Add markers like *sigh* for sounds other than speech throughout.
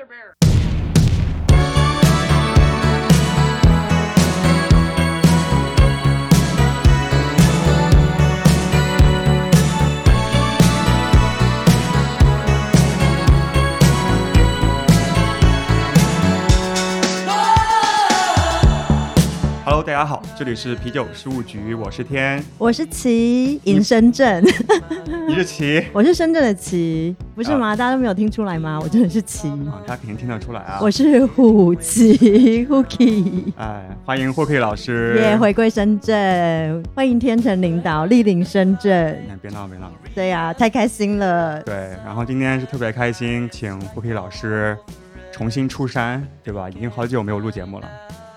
Brother Bear. Hello，大家好，这里是啤酒事务局，我是天，我是齐，in 深圳，你是齐 *laughs* 我是深圳的齐，不是吗？大家都没有听出来吗？我真的是齐，啊，大家肯定听得出来啊。我是虎齐 *laughs* Huki，哎，欢迎霍 K 老师，耶，回归深圳，欢迎天成领导莅临深圳。哎别闹别闹。对呀、太开心了。对，然后今天是特别开心，请霍 K 老师重新出山，对吧？已经好久没有录节目了。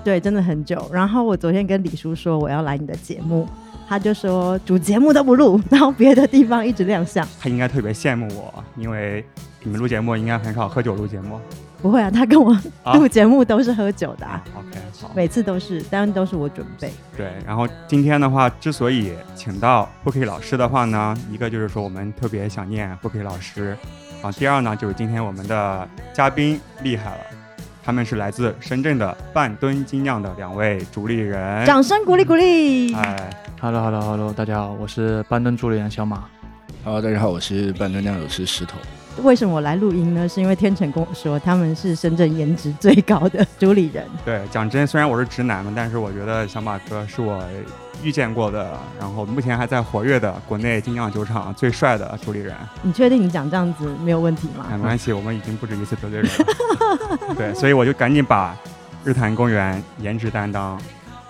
对，真的很久。然后我昨天跟李叔说我要来你的节目，他就说主节目都不录，然后别的地方一直亮相。他应该特别羡慕我，因为你们录节目应该很少喝酒录节目。不会啊，他跟我啊录节目都是喝酒的、啊，OK，好。每次都是，当然都是我准备。对，然后今天的话，之所以请到霍 K 老师的话呢，一个就是说我们特别想念霍 K 老师，啊，第二呢就是今天我们的嘉宾厉害了，他们是来自深圳的半吨精酿的两位主理人。掌声鼓励鼓励。哎，Hello Hello Hello，大家好，我是半吨助理员小马。Hello，大家好，我是半吨酿酒师石头。为什么我来录音呢？是因为天成跟我说他们是深圳颜值最高的 *laughs* 主理人。对，讲真，虽然我是直男嘛，但是我觉得小马哥是我遇见过的，然后目前还在活跃的国内精酿酒厂最帅的主理人。你确定你讲这样子没有问题吗？没关系，我们已经不止一次得罪人了。对，所以我就赶紧把日坛公园颜值担当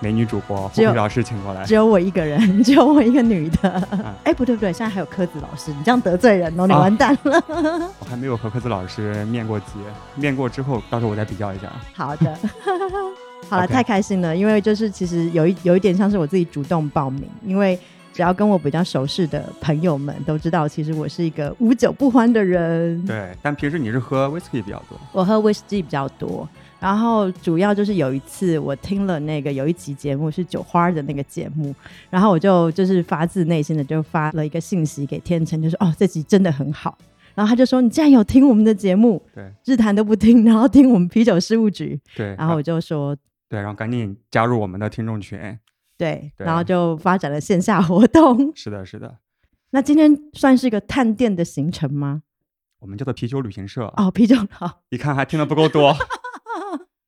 美女主播老师请过来只。有我一个人，*laughs* 只有我一个女的啊。哎、不对不对，现在还有柯子老师，你这样得罪人哦，你啊完蛋了。*laughs* 我还没有和柯子老师面过级，面过之后，到时候我再比较一下。好的，*laughs* 好了太开心了，因为就是其实有一有一点像是我自己主动报名，因为只要跟我比较熟识的朋友们都知道，其实我是一个无酒不欢的人。对，但平时你是喝 whisky 比较多。我喝 whisky 比较多，然后主要就是有一次我听了那个有一集节目是酒花的那个节目，然后我就就是发自内心的就发了一个信息给天成，就说哦这集真的很好。然后他就说：“你竟然有听我们的节目，对日坛都不听，然后听我们啤酒事务局。对，”然后我就说对，然后赶紧加入我们的听众群。：“对。”对然后就发展了线下活动。是的，是的，那今天算是一个探店的行程吗？我们叫做啤酒旅行社。哦，啤酒好，一看还听的不够多。*laughs*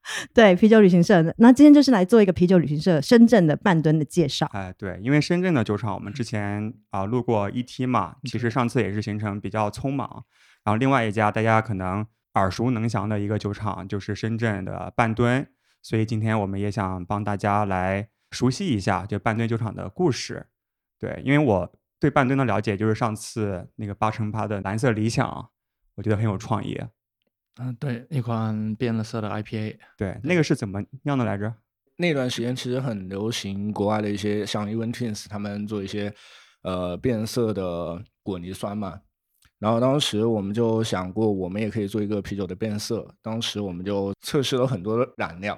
*laughs* 对，啤酒旅行社。那今天就是来做一个啤酒旅行社深圳的半吨的介绍。哎，对，因为深圳的酒厂，我们之前啊、录过 ET 嘛，其实上次也是行程比较匆忙。然后另外一家大家可能耳熟能详的一个酒厂就是深圳的半吨，所以今天我们也想帮大家来熟悉一下这半吨酒厂的故事。对，因为我对半吨的了解就是上次那个八乘八的蓝色理想，我觉得很有创意。嗯、对，一款变了色的 IPA。对，那个是怎么酿的来着？那段时间其实很流行国外的一些像 Even Twins，他们做一些呃变色的果泥酸嘛。然后当时我们就想过，我们也可以做一个啤酒的变色。当时我们就测试了很多染料，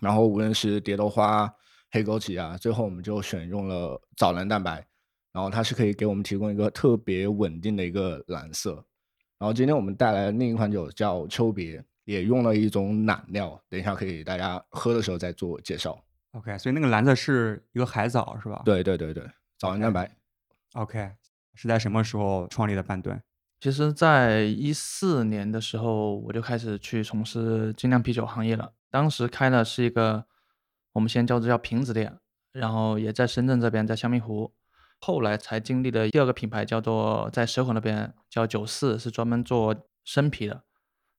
然后无论是蝶豆花、黑枸杞啊，最后我们就选用了藻蓝蛋白，然后它是可以给我们提供一个特别稳定的一个蓝色。然后今天我们带来的另一款酒叫秋别，也用了一种染料，等一下可以大家喝的时候再做介绍。OK，所以那个蓝色是一个海藻是吧？对对对对，藻蓝蛋白。OK，是在什么时候创立的半吨？其实，在一四年的时候，我就开始去从事精酿啤酒行业了。当时开的是一个，我们先叫这叫瓶子店，然后也在深圳这边，在香蜜湖。后来才经历了第二个品牌，叫做在蛇口那边叫九四，是专门做生啤的。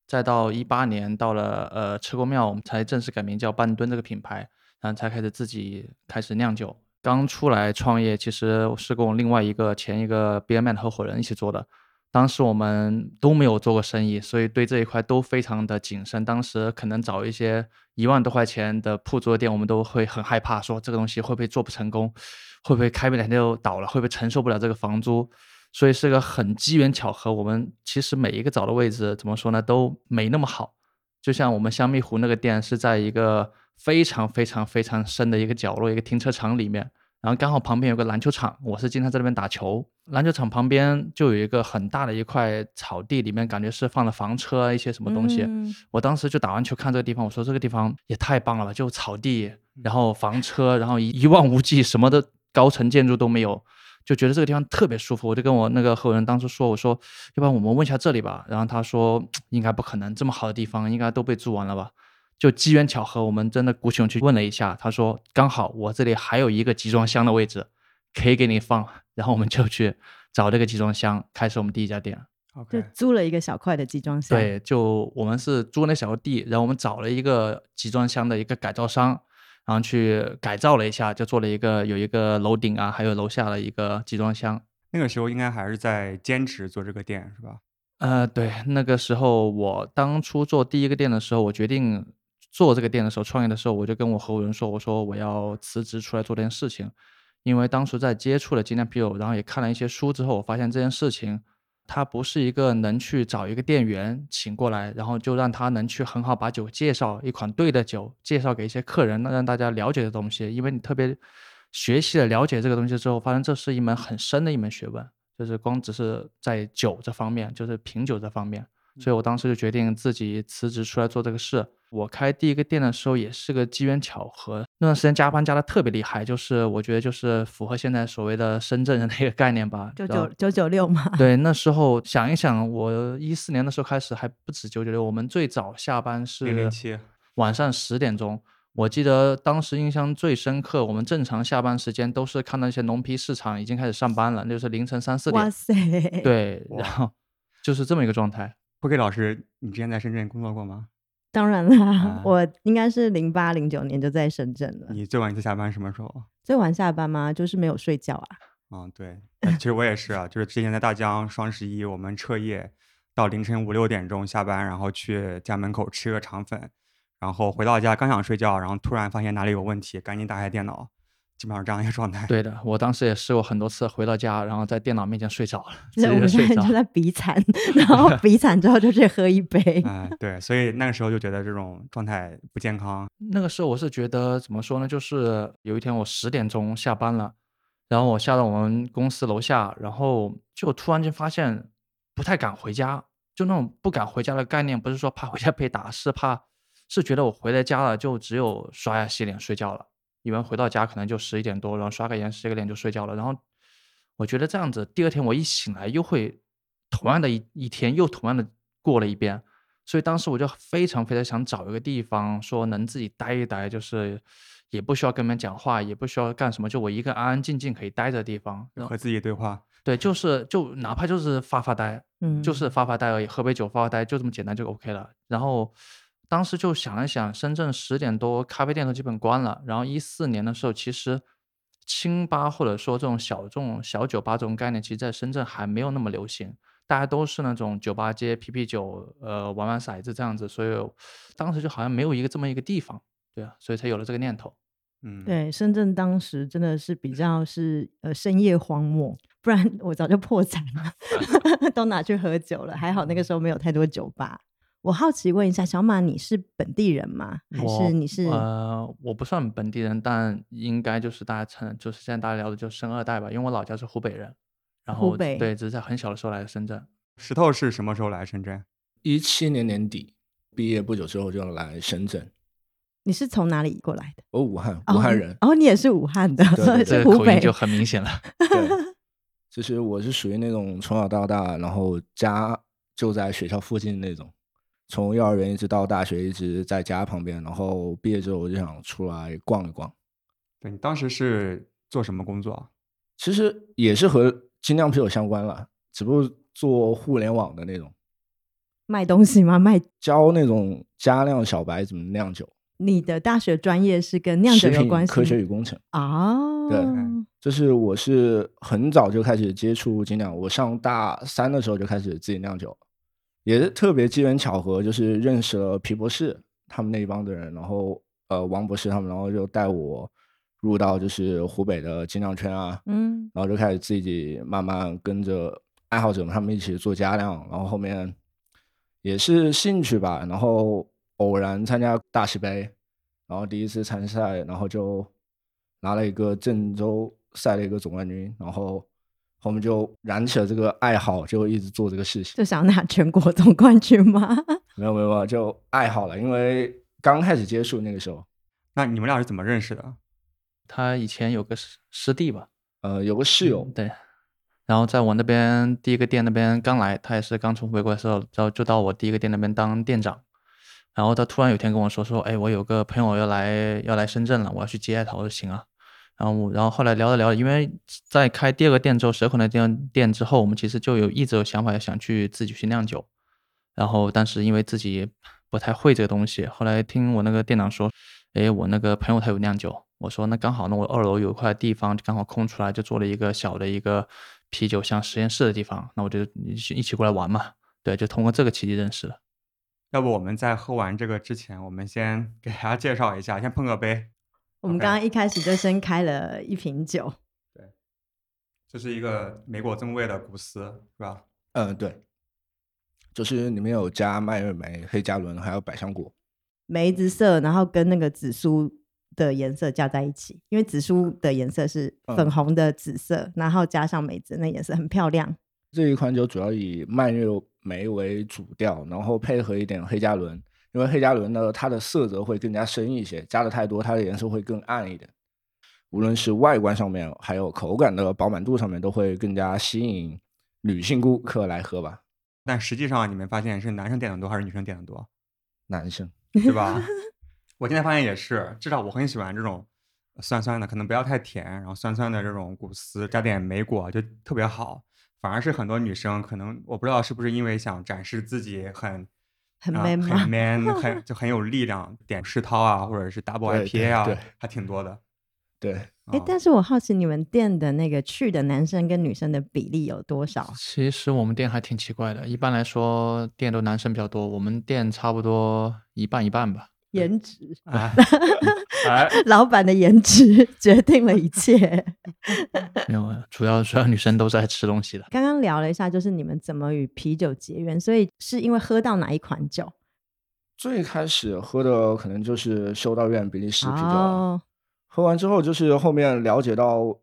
再到一八年，到了呃车公庙，我们才正式改名叫半吨这个品牌，然后才开始自己开始酿酒。刚出来创业，其实是跟我另外一个前一个 B M 合伙人一起做的。当时我们都没有做过生意，所以对这一块都非常的谨慎。当时可能找一些一万多块钱的铺桌店，我们都会很害怕，说这个东西会不会做不成功，会不会开不两天就倒了，会不会承受不了这个房租。所以是个很机缘巧合。我们其实每一个找的位置怎么说呢，都没那么好。就像我们香蜜湖那个店是在一个非常非常非常深的一个角落，一个停车场里面。然后刚好旁边有个篮球场，我是经常在那边打球。篮球场旁边就有一个很大的一块草地，里面感觉是放了房车一些什么东西。嗯我当时就打完球看这个地方，我说这个地方也太棒了吧，就草地，然后房车，然后一一望无际，什么的高层建筑都没有，就觉得这个地方特别舒服。我就跟我那个合伙人当初说，我说要不然我们问一下这里吧。然后他说应该不可能，这么好的地方应该都被租完了吧。就机缘巧合，我们真的鼓起勇气问了一下，他说刚好我这里还有一个集装箱的位置，可以给你放。然后我们就去找这个集装箱，开始我们第一家店。就 OK，租了一个小块的集装箱。，对，就我们是租那小块地，然后我们找了一个集装箱的一个改造商，然后去改造了一下，就做了一个有一个楼顶啊，还有楼下的一个集装箱。那个时候应该还是在兼职做这个店是吧？呃，对，那个时候我当初做第一个店的时候，我决定做这个店的时候，创业的时候，我就跟我合伙人说，我说我要辞职出来做这件事情，因为当时在接触了精酿啤酒，然后也看了一些书之后，我发现这件事情它不是一个能去找一个店员请过来，然后就让他能去很好把酒介绍一款对的酒，介绍给一些客人，让大家了解的东西，因为你特别学习了了解这个东西之后，发现这是一门很深的一门学问。就是光只是在酒这方面，就是品酒这方面，所以我当时就决定自己辞职出来做这个事。我开第一个店的时候也是个机缘巧合，那段时间加班加的特别厉害，就是我觉得就是符合现在所谓的深圳人的一个概念吧。九九九九六嘛。对，那 *laughs* 时候想一想，我一四年的时候开始还不止九九六，我们最早下班是零零七，晚上十点钟。我记得当时印象最深刻，我们正常下班时间都是看到一些农批市场已经开始上班了，那就是凌晨三四点。哇塞！，对，然后就是这么一个状态。不给老师，你之前在深圳工作过吗？当然啦，*laughs* 啊我应该是零八零九年就在深圳了。你最晚一次下班什么时候？最晚下班吗？就是没有睡觉啊。嗯，对，呃其实我也是啊，就是之前在大疆双十一，我们彻夜到凌晨五六点钟下班，然后去家门口吃个肠粉，然后回到家刚想睡觉，然后突然发现哪里有问题，赶紧打开电脑，基本上这样一个状态。对的，我当时也试过很多次，回到家然后在电脑面前睡着了，*laughs* 直我接睡着就。在 *laughs* 比惨，然后比惨之后就去喝一杯。嗯，*laughs* 对，所以那个时候就觉得这种状态不健康。那个时候我是觉得怎么说呢，就是有一天我十点钟下班了，然后我下到我们公司楼下，然后就突然间发现不太敢回家，就那种不敢回家的概念，不是说怕回家被打，是怕是觉得我回了家了，就只有刷牙洗脸睡觉了。以为回到家可能就十一点多，然后刷个牙洗个脸就睡觉了。然后我觉得这样子，第二天我一醒来又会同样的一一天又同样的过了一遍，所以当时我就非常非常想找一个地方，说能自己待一待，就是也不需要跟别人讲话，也不需要干什么，就我一个安安静静可以待着的地方。然后和自己对话。对，就是就哪怕就是发发呆，嗯，就是发发呆而已，喝杯酒发发呆，就这么简单就 OK 了。然后当时就想了想，深圳十点多咖啡店都基本关了。然后一四年的时候，其实清吧或者说这种小众小酒吧这种概念，其实在深圳还没有那么流行，大家都是那种酒吧街、啤啤酒，呃，玩玩骰子这样子。所以当时就好像没有一个这么一个地方，对啊，所以才有了这个念头。嗯，，对，深圳当时真的是比较是呃深夜荒漠，不然我早就破产了，*laughs* 都拿去喝酒了。还好那个时候没有太多酒吧。我好奇问一下，小马，你是本地人吗？还是你是？呃，我不算本地人，但应该就是大家称，就是现在大家聊的就是生二代吧，因为我老家是湖北人，然后湖北对，只是在很小的时候来的深圳。石头是什么时候来深圳？一七年年底毕业不久之后就来深圳，你是从哪里过来的？我武汉哦武汉人，哦，你也是武汉的，对对这是湖北。个口音就很明显了。*laughs* 对，就是我是属于那种从小到大，然后家就在学校附近那种，从幼儿园一直到大学一直在家旁边，然后毕业之后我就想出来逛一逛。对你当时是做什么工作？啊其实也是和精酿啤酒相关了，只不过做互联网的那种，卖东西吗？卖教那种加酿小白怎么酿酒，你的大学专业是跟酿酒有关系科学与工程。啊？对就是我是很早就开始接触精酿，我上大三的时候就开始自己酿酒，也是特别机缘巧合，就是认识了皮博士他们那一帮的人，然后呃王博士他们，然后就带我入到就是湖北的精酿圈啊，嗯，然后就开始自己慢慢跟着爱好者们他们一起做加酿，然后后面也是兴趣吧，然后偶然参加大师杯，然后第一次参赛，然后就拿了一个郑州赛的一个总冠军，然后后面就燃起了这个爱好，就一直做这个事情。就想拿全国总冠军吗？*laughs* 没有没有没有，就爱好了，因为刚开始接触那个时候，那你们俩是怎么认识的？他以前有个师师弟吧，呃，有个室友，对，然后在我那边第一个店那边刚来，他也是刚从回国的时候，然后就到我第一个店那边当店长。然后他突然有一天跟我说说，哎，我有个朋友要来要来深圳了，我要去接他。我说行啊。然后我然后后来聊着聊着，因为在开第二个店之后，蛇口那店店之后，我们其实就有一直有想法想去自己去酿酒。然后但是因为自己不太会这个东西，后来听我那个店长说，哎，我那个朋友他有酿酒，我说那刚好，那我二楼有一块地方刚好空出来，就做了一个小的一个啤酒像实验室的地方，那我就一起过来玩嘛。对，就通过这个契机认识的。要不我们在喝完这个之前，我们先给大家介绍一下，先碰个杯。我们刚刚一开始就先开了一瓶酒，对。这是一个莓果增味的古斯，是吧？嗯，对，就是里面有加蔓越莓、黑加仑还有百香果。梅子色，然后跟那个紫苏的颜色加在一起，因为紫苏的颜色是嗯。粉红的紫色，然后加上梅子，那颜色很漂亮。这一款酒主要以蔓越莓为主调，然后配合一点黑加仑，因为黑加仑呢，它的色泽会更加深一些，加的太多，它的颜色会更暗一点。无论是外观上面，还有口感的饱满度上面，都会更加吸引女性顾客来喝吧。但实际上你们发现是男生点的多还是女生点的多，男生，对吧？*laughs* 我今天发现也是，至少我很喜欢这种酸酸的，可能不要太甜，然后酸酸的这种谷丝，加点莓果就特别好。反而是很多女生可能我不知道是不是因为想展示自己很很啊 man 吗很 man，很 *laughs* 就很有力量，点世涛啊，或者是 double IPA 啊对，还挺多的。对，哎啊，但是我好奇你们店的那个去的男生跟女生的比例有多少？其实我们店还挺奇怪的，一般来说店都男生比较多，我们店差不多一半一半吧。颜值，哎哎，*laughs* 老板的颜值决定了一切。*laughs* 没有，主要主要女生都是爱吃东西的。刚刚聊了一下，就是你们怎么与啤酒结缘，所以是因为喝到哪一款酒？最开始喝的可能就是修道院比利时啤酒，哦，喝完之后就是后面了解到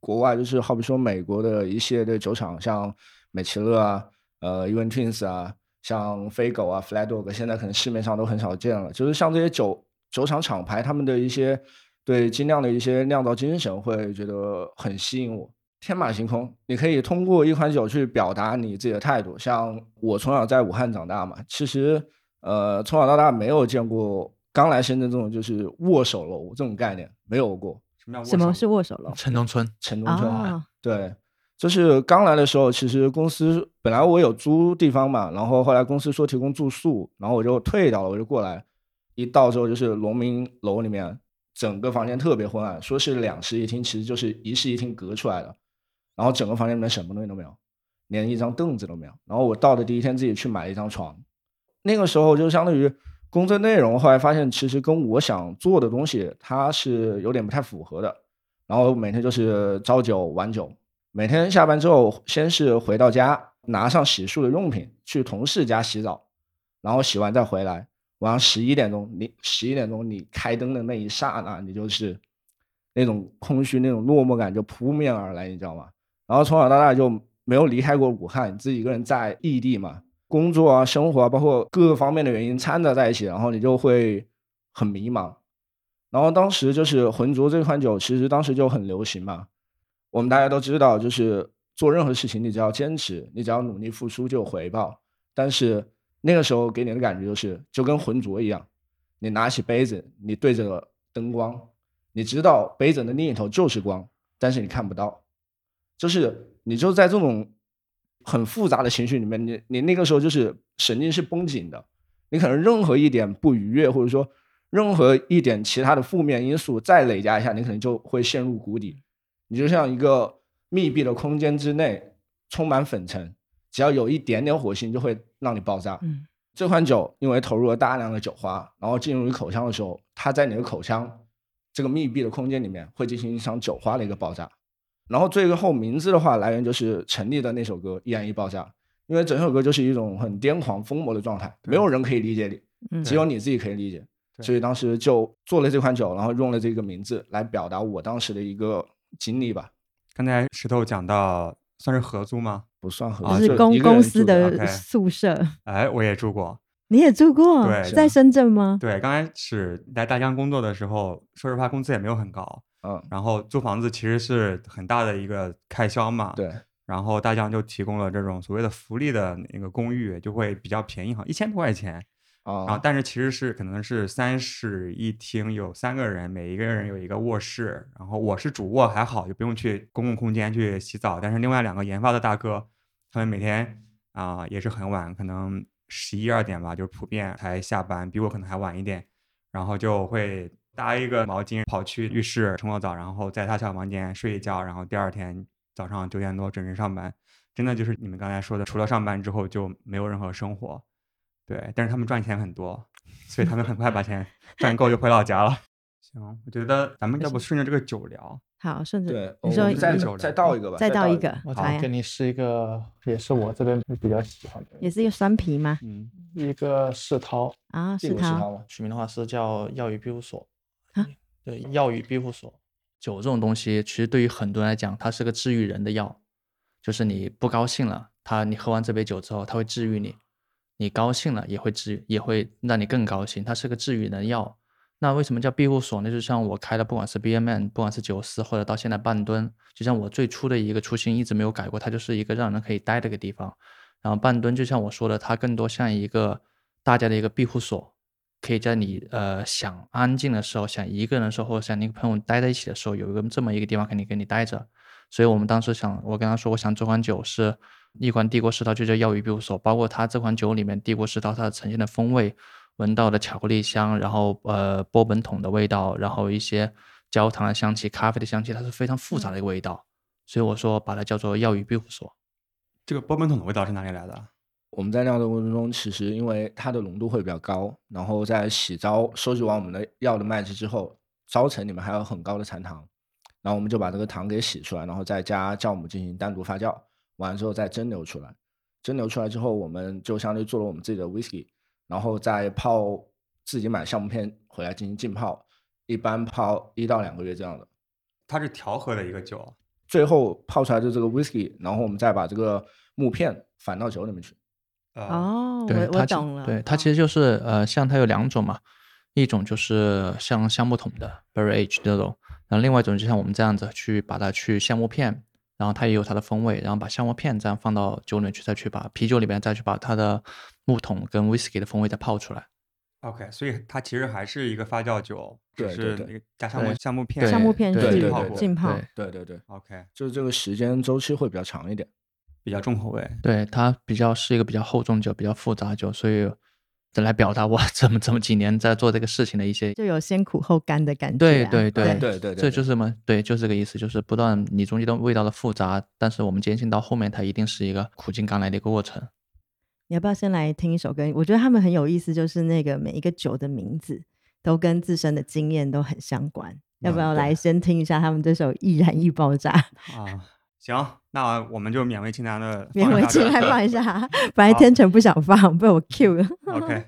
国外，就是好比说美国的一系列的酒厂，像美其乐啊、呃 Even Twins 啊，像飞狗啊、Flat Dog，现在可能市面上都很少见了。就是像这些酒酒厂厂牌，他们的一些对精酿的一些酿造精神，会觉得很吸引我。天马行空，你可以通过一款酒去表达你自己的态度。像我从小在武汉长大嘛，其实呃从小到大没有见过刚来深圳这种就是握手楼这种概念，没有过。什么叫什么是握手楼？城中村，城中村，啊，对，就是刚来的时候，其实公司本来我有租地方嘛，然后后来公司说提供住宿，然后我就退掉了，我就过来。一到之后就是农民楼里面，整个房间特别昏暗，说是两室一厅，其实就是一室一厅隔出来的。然后整个房间里面什么东西都没有，连一张凳子都没有。然后我到的第一天自己去买了一张床，那个时候就相当于工作内容，后来发现其实跟我想做的东西它是有点不太符合的。然后每天就是朝九晚九，每天下班之后，先是回到家拿上洗漱的用品去同事家洗澡，然后洗完再回来。晚上十一点钟，你十一点钟你开灯的那一刹那，你就是那种空虚、那种落寞感就扑面而来，你知道吗？然后从小到大就没有离开过武汉，自己一个人在异地嘛，工作啊、生活啊，包括各个方面的原因掺杂在一起，然后你就会很迷茫。然后当时就是浑浊这款酒，其实当时就很流行嘛。我们大家都知道，就是做任何事情，你只要坚持，你只要努力付出就有回报。但是那个时候给你的感觉就是，就跟浑浊一样，你拿起杯子，你对着灯光，你知道杯子的另一头就是光，但是你看不到，就是你就在这种很复杂的情绪里面，你你那个时候就是神经是绷紧的，你可能任何一点不愉悦，或者说任何一点其他的负面因素再累加一下，你可能就会陷入谷底。你就像一个密闭的空间之内，充满粉尘，只要有一点点火星，就会让你爆炸。嗯，这款酒因为投入了大量的酒花，然后进入你口腔的时候，它在你的口腔这个密闭的空间里面会进行一场酒花的一个爆炸。然后最后名字的话，来源就是陈粒的那首歌《易燃易爆炸》，因为整首歌就是一种很癫狂疯魔的状态，没有人可以理解你，嗯只有你自己可以理解。对所以当时就做了这款酒，然后用了这个名字来表达我当时的一个经历吧。刚才石头讲到，算是合租吗？不算合啊租，就是公公司住的宿舍，*laughs* 哎，我也住过。你也住过？对在深圳吗？对，刚开始来大疆工作的时候，说实话工资也没有很高，嗯，然后租房子其实是很大的一个开销嘛。。对，然后大疆就提供了这种所谓的福利的那个公寓，就会比较便宜，好像一千多块钱。然后啊，但是其实是可能是三室一厅，有三个人，每一个人有一个卧室。然后我是主卧还好，就不用去公共空间去洗澡。但是另外两个研发的大哥，他们每天啊、也是很晚，可能十一二点吧，就是普遍才下班，比我可能还晚一点。然后就会搭一个毛巾跑去浴室冲个澡，然后在他小房间睡一觉，然后第二天早上九点多准时上班。真的就是你们刚才说的，除了上班之后就没有任何生活。对，但是他们赚钱很多，所以他们很快把 *laughs* 钱赚够就回老家了。*laughs* 行，我觉得咱们要不顺着这个酒聊，好，顺着对，你说你酒聊再倒一个吧，再倒一个我好呀给你试一个，也是我这边比较喜欢的，也是一个酸啤吗？嗯，一个世涛，啊，这是它个是它吗？取名的话是叫药语庇护所。啊对，药语庇护所。酒这种东西，其实对于很多人来讲，它是个治愈人的药。就是你不高兴了，它你喝完这杯酒之后，它会治愈你；你高兴了，也会治愈，也会让你更高兴。它是个治愈的药。那为什么叫庇护所呢？就像我开的，不管是 BMN，不管是九四，或者到现在半吨，就像我最初的一个初心一直没有改过，它就是一个让人可以待的一个地方。然后半吨就像我说的，它更多像一个大家的一个庇护所，可以在你呃想安静的时候，想一个人的时候，或者想你跟朋友待在一起的时候，有一个这么一个地方肯定跟你待着。所以我们当时想，我跟他说，我想这款酒是一款帝国世涛，就叫药语庇护所，包括它这款酒里面帝国世涛它呈现的风味，闻到的巧克力香，然后呃波本桶的味道，然后一些焦糖的香气、咖啡的香气，它是非常复杂的一个味道。所以我说把它叫做药语庇护所。这个波本桶的味道是哪里来的？我们在酿造过程中，其实因为它的浓度会比较高，然后在洗糟收集完我们的药的麦汁之后，糟层里面还有很高的残糖，然后我们就把这个糖给洗出来，然后再加酵母进行单独发酵，完了之后再蒸馏出来。蒸馏出来之后，我们就相当于做了我们自己的 whisky，然后再泡自己买橡木片回来进行浸泡，一般泡一到两个月这样的。它是调和的一个酒。最后泡出来的这个 whisky，然后我们再把这个木片反到酒里面去。呃，哦，对，我它懂了。对，它其哦实就是呃，像它有两种嘛，一种就是像橡木桶的 barrel aged 那种，然后另外一种就像我们这样子去把它去橡木片，然后它也有它的风味，然后把橡木片这样放到酒里面去，再去把啤酒里面再去把它的木桶跟 whisky 的风味再泡出来。OK，所以它其实还是一个发酵酒，只对是那个加橡木对橡木片，橡木片对去对对对浸泡，对对对对，OK，就是这个时间周期会比较长一点。比较重口味。对，它比较是一个比较厚重酒，比较复杂酒，所以来表达我 *laughs* 这么这么几年在做这个事情的一些就有先苦后甘的感觉啊。对对对对对对，这就是什么？对，就是这个意思，就是不断你中间的味道的复杂，但是我们坚信到后面它一定是一个苦尽甘来的一个过程。你要不要先来听一首歌？我觉得他们很有意思，就是那个每一个酒的名字都跟自身的经验都很相关。要不要来先听一下他们这首《易燃易爆炸》？啊，行，那我们就勉为其难的勉为其难放一下下，*laughs* 本来天成不想放，被我 Q 了。这个。OK，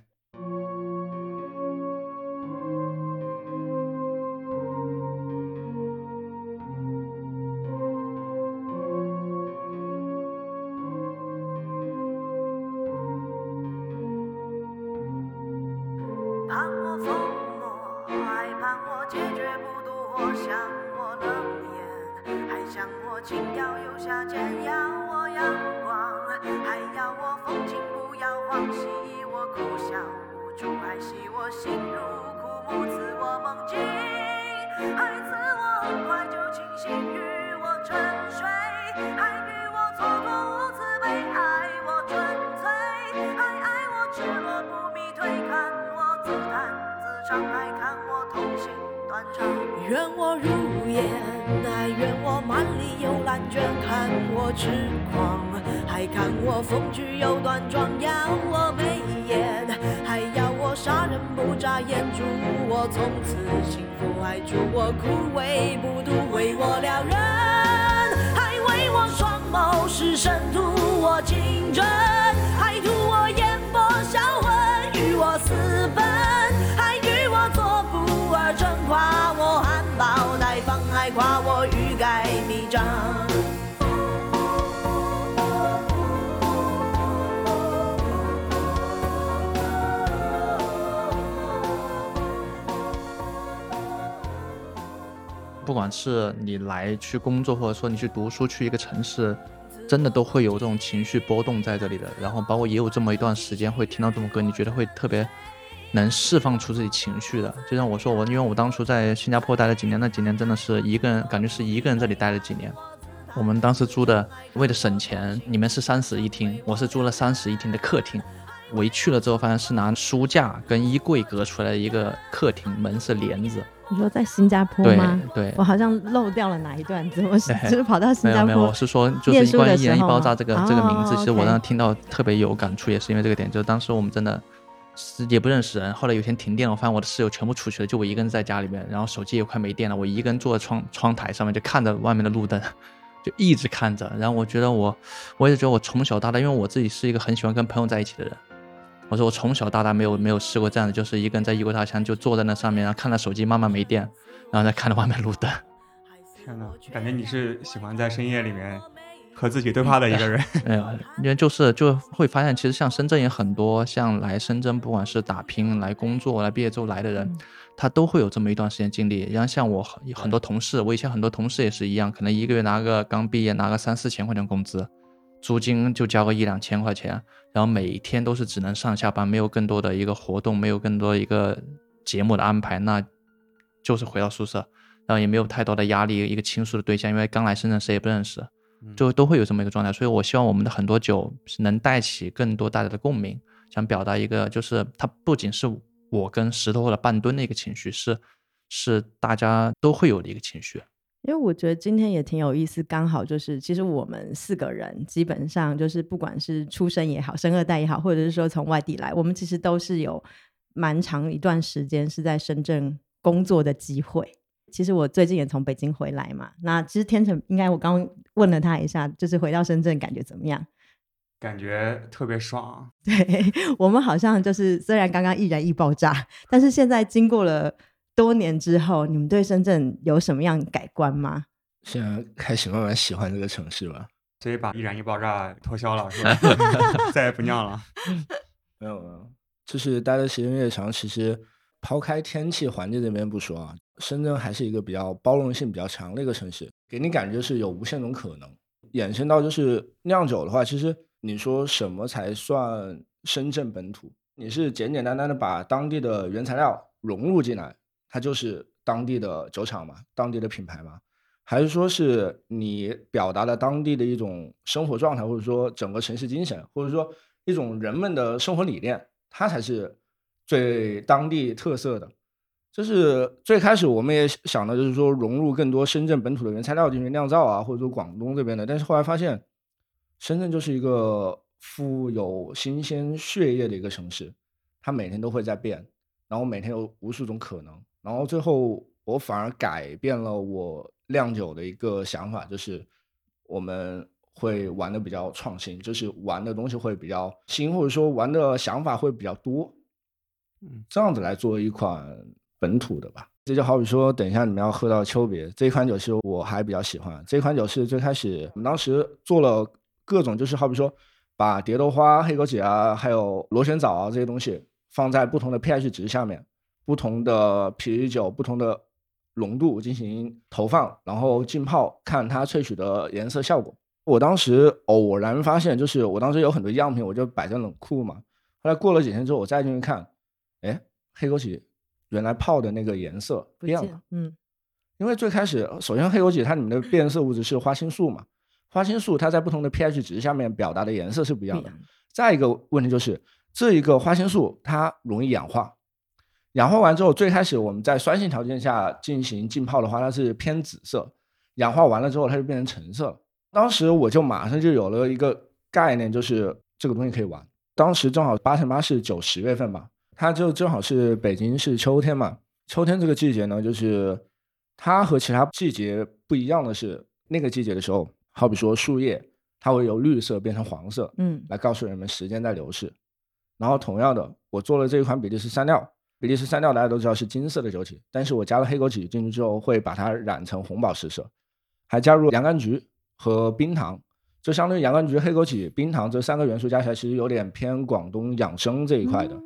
痴狂，还看我风趣又端庄，要我眉眼，还要我杀人不眨眼，祝我从此幸福，还祝我枯萎不渡，为我撩人，还为我双眸失神，图我情真，不管是你来去工作，或者说你去读书，去一个城市，真的都会有这种情绪波动在这里的。然后包括也有这么一段时间会听到这种歌，你觉得会特别能释放出自己情绪的。就像我说我，因为我当初在新加坡待了几年，那几年真的是一个人，感觉是一个人这里待了几年。我们当时租的，为了省钱，你们是三室一厅，我是租了三室一厅的客厅。我一去了之后，发现是拿书架跟衣柜隔出来的一个客厅，门是帘子。你说在新加坡对吗？对我好像漏掉了哪一段，怎么是对就是跑到新加没有没有，我？是说就是关于“一人一的时候吗爆炸”这个这个名字，哦其实我当时听到特别有感触，也是因为这个点。就是当时我们真的是也不认识人，后来有一天停电了，我发现我的室友全部出去了，就我一个人在家里面，然后手机也快没电了，我一个人坐在窗窗台上面就看着外面的路灯。*laughs* 就一直看着，然后我觉得我，我也觉得我从小到大，因为我自己是一个很喜欢跟朋友在一起的人，我说我从小到大没有没有试过这样的，就是一个人在异国他乡就坐在那上面，然后看着手机慢慢没电，然后再看着外面路灯。*laughs* 天呐，感觉你是喜欢在深夜里面和自己对话的一个人。*laughs* 没有，因为就是就会发现，其实像深圳也很多，像来深圳不管是打拼、来工作、来毕业之后来的人，他都会有这么一段时间经历。然后像我很很多同事，我以前很多同事也是一样，可能一个月拿个刚毕业拿个三四千块钱工资，租金就交个一两千块钱，然后每天都是只能上下班，没有更多的一个活动，没有更多一个节目的安排，那就是回到宿舍，然后也没有太多的压力，一个倾诉的对象，因为刚来深圳谁也不认识。就都会有这么一个状态，所以我希望我们的很多酒是能带起更多大家的共鸣，想表达一个，就是它不仅是我跟石头或者半吨的一个情绪，是是大家都会有的一个情绪。因为我觉得今天也挺有意思，刚好就是其实我们四个人基本上就是不管是出生也好，生二代也好，或者是说从外地来，我们其实都是有蛮长一段时间是在深圳工作的机会。其实我最近也从北京回来嘛，那其实天成应该我刚刚问了他一下，就是回到深圳感觉怎么样？感觉特别爽。*laughs* 对我们好像就是虽然刚刚易燃易爆炸，但是现在经过了多年之后，你们对深圳有什么样改观吗？现在开始慢慢喜欢这个城市吧。所以把易燃易爆炸脱销了，是吧？*laughs* 再也不酿了。*laughs* 没有没有，就是待的时间越长，其实抛开天气环境这边不说啊，深圳还是一个比较包容性比较强的一个城市，给你感觉是有无限种可能。衍生到就是酿酒的话，其实你说什么才算深圳本土？你是简简单单的把当地的原材料融入进来，它就是当地的酒厂嘛，当地的品牌嘛？还是说是你表达了当地的一种生活状态，或者说整个城市精神，或者说一种人们的生活理念，它才是最当地特色的。就是最开始我们也想的就是说融入更多深圳本土的原材料进行酿造啊，或者说广东这边的，但是后来发现，深圳就是一个富有新鲜血液的一个城市，它每天都会在变，然后每天有无数种可能，然后最后我反而改变了我酿酒的一个想法，就是我们会玩的比较创新，就是玩的东西会比较新，或者说玩的想法会比较多，嗯，这样子来做一款本土的吧。这就好比说，等一下你们要喝到秋别这一款酒是我还比较喜欢。这款酒是最开始我们当时做了各种，就是好比说把蝶豆花、黑枸杞啊，还有螺旋藻啊这些东西放在不同的 pH 值下面，不同的啤酒、不同的浓度进行投放，然后浸泡，看它萃取的颜色效果。我当时偶然发现，就是我当时有很多样品，我就摆在冷库嘛。后来过了几天之后，我再进去看，哎，黑枸杞原来泡的那个颜色不变了。嗯，因为最开始，首先黑枸杞它里面的变色物质是花青素嘛，花青素它在不同的 pH 值下面表达的颜色是不一样的。再一个问题就是，这一个花青素它容易氧化，氧化完之后，最开始我们在酸性条件下进行浸泡的话，它是偏紫色，氧化完了之后它就变成橙色了。当时我就马上就有了一个概念，就是这个东西可以玩。当时正好八乘八是九十月份嘛，它就正好是北京是秋天嘛。秋天这个季节呢，就是它和其他季节不一样的是，那个季节的时候，好比说树叶，它会由绿色变成黄色，嗯来告诉人们时间在流逝。然后同样的，我做了这一款比利时山料，比利时三料大家都知道是金色的酒体，但是我加了黑枸杞进去之后，会把它染成红宝石色，还加入洋甘菊和冰糖，就相当于洋甘菊、黑枸杞、冰糖这三个元素加起来，其实有点偏广东养生这一块的。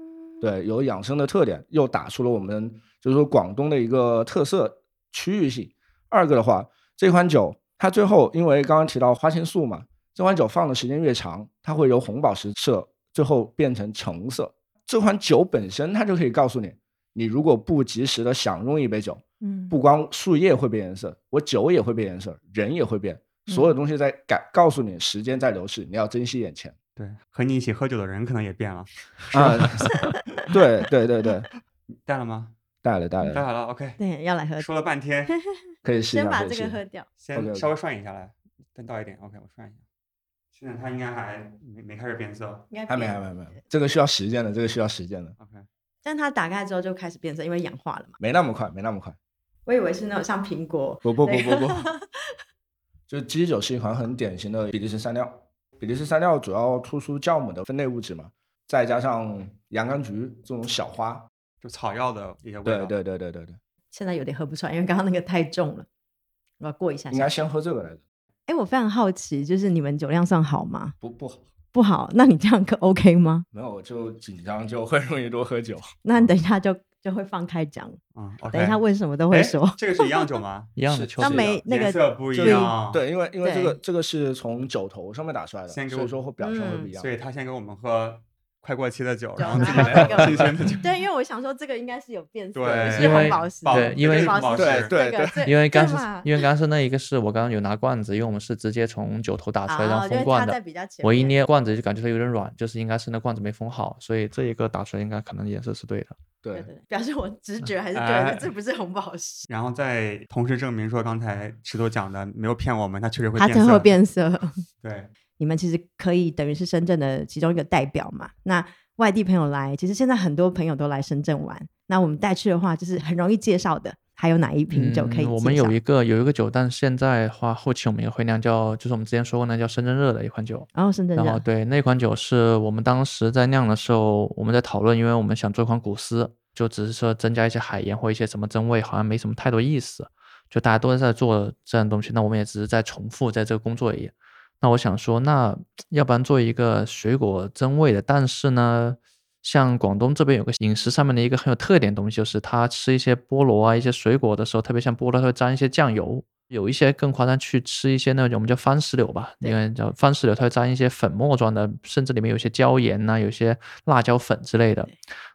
对，有养生的特点，又打出了我们就是说广东的一个特色区域性，二个的话，这款酒它最后因为刚刚提到花青素嘛，这款酒放的时间越长，它会由红宝石色最后变成橙色。这款酒本身它就可以告诉你，你如果不及时的享用一杯酒，嗯，不光树叶会变颜色，我酒也会变颜色，人也会变，所有东西在改告诉你时间在流逝，你要珍惜眼前。对，和你一起喝酒的人可能也变了。啊，*laughs* 对对对对，带了吗？带了带了，带好了，OK。对，要来喝，说了半天，可以试一下。先把这个喝掉。先稍微涮一下来，再倒一点，OK，我涮一下。现在它应该还没没开始变色应该还没还没还没，这个需要时间的，这个需要时间的，，OK。但它打开之后就开始变色，因为氧化了嘛。没那么快，没那么快。我以为是那种像苹果，不不不不不，*laughs* 就基酒是一款很典型的比利时山料。比利时山料主要突出酵母的分类物质嘛，再加上洋甘菊这种小花。就草药的一些味道。对对对对对对，现在有点喝不出来，因为刚刚那个太重了。我要过一下下。应该先喝这个来着。哎，我非常好奇，就是你们酒量算好吗？不不好，不好，那你这样 *laughs* 可 OK 吗？没有就紧张就会容易多喝酒。*laughs* 那你等一下就就会放开讲，嗯，OK。等一下问什么都会哎说。这个是一样酒吗？*laughs* 一样的是秋水那没那颜个色不一样。，对，因为因为这个这个是从酒头上面打出来的，先给我所以说会表现会不嗯一样。所以他先给我们喝快过期的酒，酒然后自己来这个自己选的酒。*laughs* 对，因为我想说这个应该是有变色，对是因为红宝石，对因为对对因为刚是因为刚刚是那一个是我刚刚有拿罐子，因为我们是直接从酒头打出来，然哦因为后封罐的。我一捏罐子就感觉它有点软，就是应该是那罐子没封好，所以这一个打出来应该可能颜色是对的。对对对，对表示我直觉还是觉哎得这不是红宝石，然后再同时证明说，刚才石头讲的没有骗我们，它确实会变色。它真会变色。对，你们其实可以等于是深圳的其中一个代表嘛。那外地朋友来，其实现在很多朋友都来深圳玩。那我们带去的话，就是很容易介绍的。还有哪一瓶酒可以？嗯我们有一个有一个酒，但是现在的话，后期我们也会酿叫，就是我们之前说过那叫深圳热的一款酒。然后深圳然后热，对那款酒是我们当时在酿的时候，我们在讨论，因为我们想做一款古斯，就只是说增加一些海盐或一些什么增味，好像没什么太多意思。就大家都在做这样的东西，那我们也只是在重复在这个工作而已。那我想说，那要不然做一个水果增味的，但是呢，像广东这边有个饮食上面的一个很有特点的东西，就是他吃一些菠萝啊、一些水果的时候，特别像菠萝，它会沾一些酱油。有一些更夸张，去吃一些那种我们叫番石榴吧，对因为叫番石榴，它会沾一些粉末状的，甚至里面有些椒盐呐、有些辣椒粉之类的。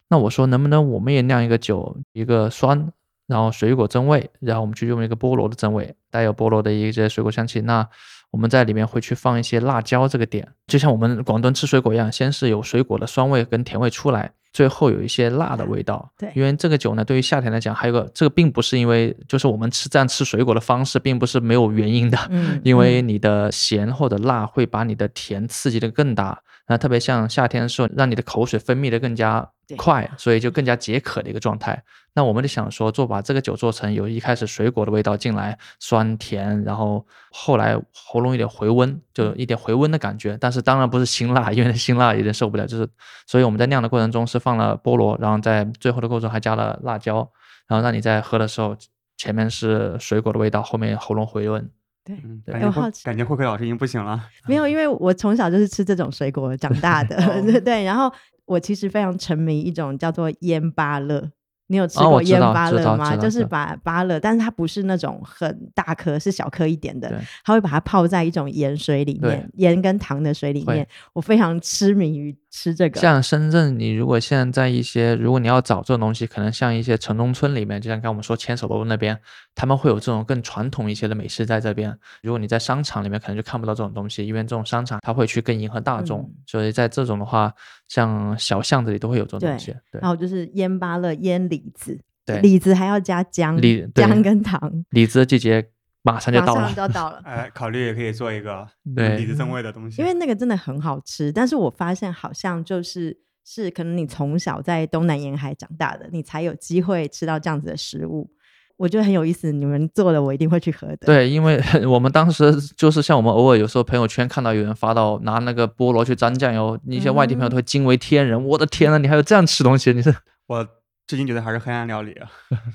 那我说，能不能我们也酿一个酒，一个酸，然后水果增味，然后我们去用一个菠萝的增味，带有菠萝的一些水果香气。那我们在里面会去放一些辣椒这个点，就像我们广东吃水果一样，先是有水果的酸味跟甜味出来，最后有一些辣的味道。对因为这个酒呢，对于夏天来讲，还有个这个并不是因为就是我们吃这样吃水果的方式，并不是没有原因的。嗯，因为嗯你的咸或者辣会把你的甜刺激的更大，那特别像夏天的时候，让你的口水分泌的更加对快，所以就更加解渴的一个状态。那我们就想说，做把这个酒做成有一开始水果的味道进来，酸甜，然后后来喉咙有点回温，就一点回温的感觉。但是当然不是辛辣，因为辛辣有点受不了。就是，所以我们在酿的过程中是放了菠萝，然后在最后的过程中还加了辣椒，然后让你在喝的时候，前面是水果的味道，后面喉咙回温。对。嗯，感觉好奇慧感觉慧慧老师已经不行了。没有，因为我从小就是吃这种水果长大的 *laughs* *laughs* 对。然后我其实非常沉迷一种叫做腌芭乐。你有吃过腌道知道芭乐吗？就是把芭乐，但是它不是那种很大颗，是小颗一点的对，它会把它泡在一种盐水里面，盐跟糖的水里面。我非常痴迷于吃这个。像深圳，你如果现在在一些，如果你要找这种东西，可能像一些城中村里面，就像刚刚我们说牵手楼那边，他们会有这种更传统一些的美食在这边。如果你在商场里面，可能就看不到这种东西，因为这种商场它会去更迎合大众，嗯所以在这种的话，像小巷子里都会有这种东西。对然后就是腌芭乐、腌李子，对，李子还要加姜，李对姜跟糖，李子的季节马上就到了马上。就要到了。*laughs* 哎，考虑也可以做一个对李子正味的东西。因为那个真的很好吃，但是我发现好像就是是可能你从小在东南沿海长大的，你才有机会吃到这样子的食物。我觉得很有意思，你们做了我一定会去喝的。，对，因为 *laughs* 我们当时就是像我们偶尔有时候朋友圈看到有人发到拿那个菠萝去沾酱油，一些外地朋友都会惊为天人。我的天呐，你还有这样吃东西？你是我至今觉得还是黑暗料理，啊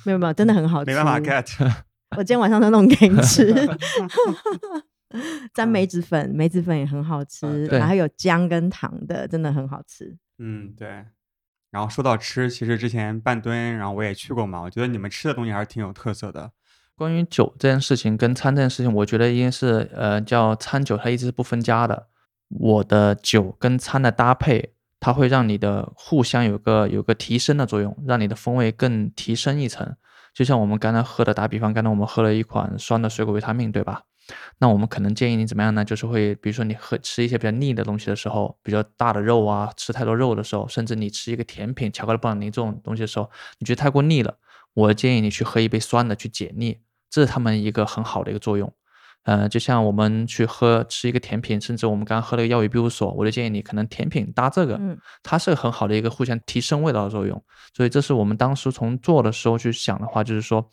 没有没有，真的很好吃。*laughs* 没办法 get。*laughs* 我今天晚上都弄给你吃。*laughs* 沾梅子粉，梅子粉也很好吃，对然后有姜跟糖的，真的很好吃。嗯，对。然后说到吃，其实之前半吨，然后我也去过嘛，我觉得你们吃的东西还是挺有特色的。关于酒这件事情跟餐这件事情，我觉得应该是呃叫餐酒，它一直是不分家的。我的酒跟餐的搭配，它会让你的互相有个有个提升的作用，让你的风味更提升一层。就像我们刚才喝的，打比方，刚才我们喝了一款酸的水果维他命，对吧？那我们可能建议你怎么样呢？就是会，比如说你喝吃一些比较腻的东西的时候，比较大的肉啊，吃太多肉的时候，甚至你吃一个甜品，巧克力布朗尼这种东西的时候，你觉得太过腻了，我建议你去喝一杯酸的去解腻。这是他们一个很好的一个作用，呃，就像我们去喝吃一个甜品，甚至我们刚刚喝了个药与庇护所，我就建议你可能甜品搭这个，嗯它是很好的一个互相提升味道的作用。所以这是我们当时从做的时候去想的话，就是说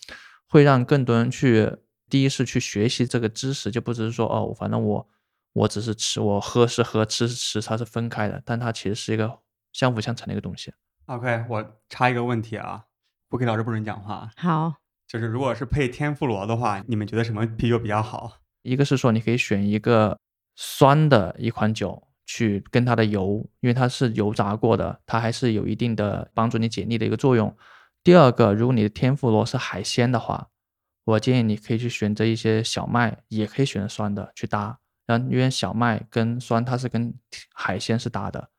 会让更多人去，第一是去学习这个知识，就不只是说哦，反正我我只是吃，我喝是喝，吃是吃，它是分开的，但它其实是一个相辅相成的一个东西。OK，我插一个问题啊，不给老师不准讲话。好，就是如果是配天妇罗的话，你们觉得什么啤酒比较好？一个是说你可以选一个酸的一款酒去跟它的油，因为它是油炸过的，它还是有一定的帮助你解腻的一个作用。第二个，如果你的天妇罗是海鲜的话，我建议你可以去选择一些小麦，也可以选择酸的去搭。然后因为小麦跟酸它是跟海鲜是搭的，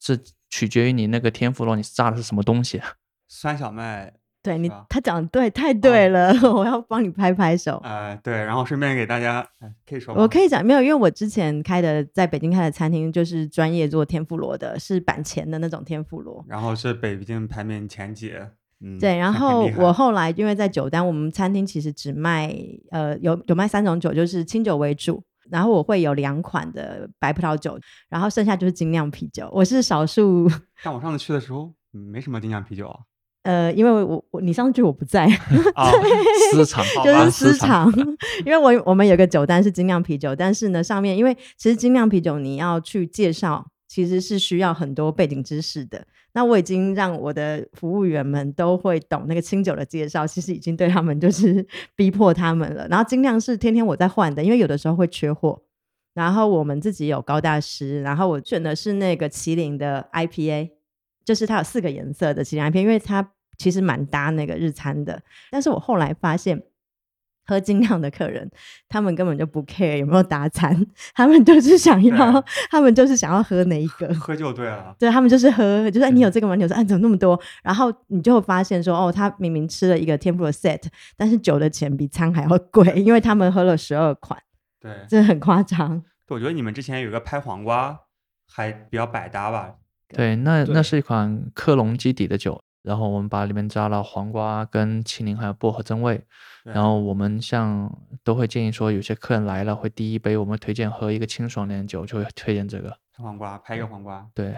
是取决于你那个天妇罗你炸的是什么东西。*laughs* 酸小麦，对你他讲的对，太对了，*laughs* 我要帮你拍拍手。呃，对，然后顺便给大家，哎可以说？我可以讲没有，因为我之前开的在北京开的餐厅就是专业做天妇罗的，是板前的那种天妇罗。然后是北京排名前几，嗯，对，然很后我后来因为在酒单，我们餐厅其实只卖呃有有卖三种酒，就是清酒为主，然后我会有两款的白葡萄酒，然后剩下就是精酿啤酒。我是少数，但我上次去的时候嗯没什么精酿啤酒啊，呃，因为我我你上次去我不在，*laughs* 啊，私藏 *laughs* 就是私藏，因为我我们有个酒单是精酿啤酒，但是呢上面因为其实精酿啤酒你要去介绍，其实是需要很多背景知识的。那我已经让我的服务员们都会懂那个清酒的介绍，其实已经对他们就是 *laughs* 逼迫他们了。然后精酿是天天我在换的，因为有的时候会缺货。然后我们自己有高大师，然后我选的是那个麒麟的 IPA，就是它有四个颜色的麒麟 IPA，因为它其实蛮搭那个日餐的。但是我后来发现，喝精酿的客人，他们根本就不 care 有没有搭餐，他们就是想要对，他们就是想要喝哪一个。喝就对了。对他们就是喝，就是哎，你有这个吗？你有这个，哎，怎么那么多？然后你就会发现说，哦，他明明吃了一个天妇罗 set，但是酒的钱比餐还要贵，因为他们喝了十二款，对，这很夸张。我觉得你们之前有一个拍黄瓜，还比较百搭吧？对，那对那是一款克隆基底的酒，然后我们把里面加了黄瓜、跟青柠还有薄荷增味。然后我们像都会建议说，有些客人来了会第一杯我们推荐喝一个清爽点的酒，就会推荐这个。黄瓜，拍一个黄瓜。对，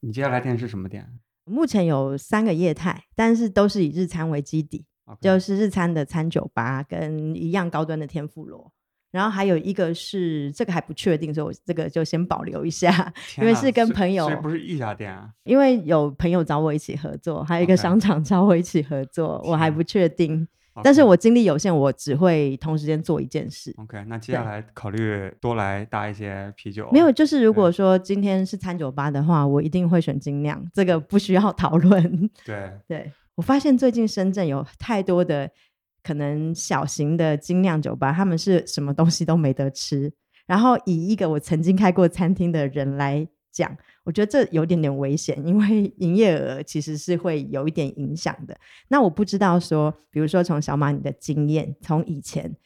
你接下来店是什么店目前有三个业态，但是都是以日餐为基底？就是日餐的餐酒吧跟一样高端的天妇罗。然后还有一个是这个还不确定，所以我这个就先保留一下，*laughs* 因为是跟朋友所以不是一家店啊。因为有朋友找我一起合作，还有一个商场找我一起合作，我还不确定。但是我精力有限，我只会同时间做一件事。OK，那接下来考虑多来搭一些啤酒。没有，就是如果说今天是餐酒吧的话，我一定会选精酿，这个不需要讨论。对，对我发现最近深圳有太多的可能小型的精酿酒吧，他们是什么东西都没得吃。*laughs* 然后以一个我曾经开过餐厅的人来讲，我觉得这有点点危险，因为营业额其实是会有一点影响的。*laughs* 那我不知道说，比如说从小马你的经验，从以前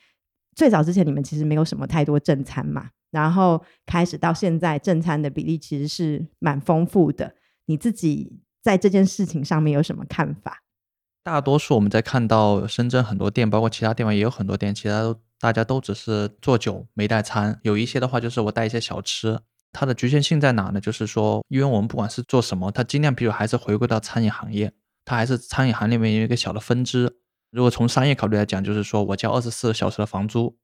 最早之前你们其实没有什么太多正餐嘛，然后开始到现在正餐的比例其实是蛮丰富的。你自己在这件事情上面有什么看法？大多数我们在看到深圳很多店，包括其他地方也有很多店，其他都大家都只是做酒没带餐，有一些的话就是我带一些小吃。它的局限性在哪呢？就是说，因为我们不管是做什么，它尽量，比如还是回归到餐饮行业，它还是餐饮行业里面有一个小的分支。如果从商业考虑来讲，就是说我交二十四小时的房租，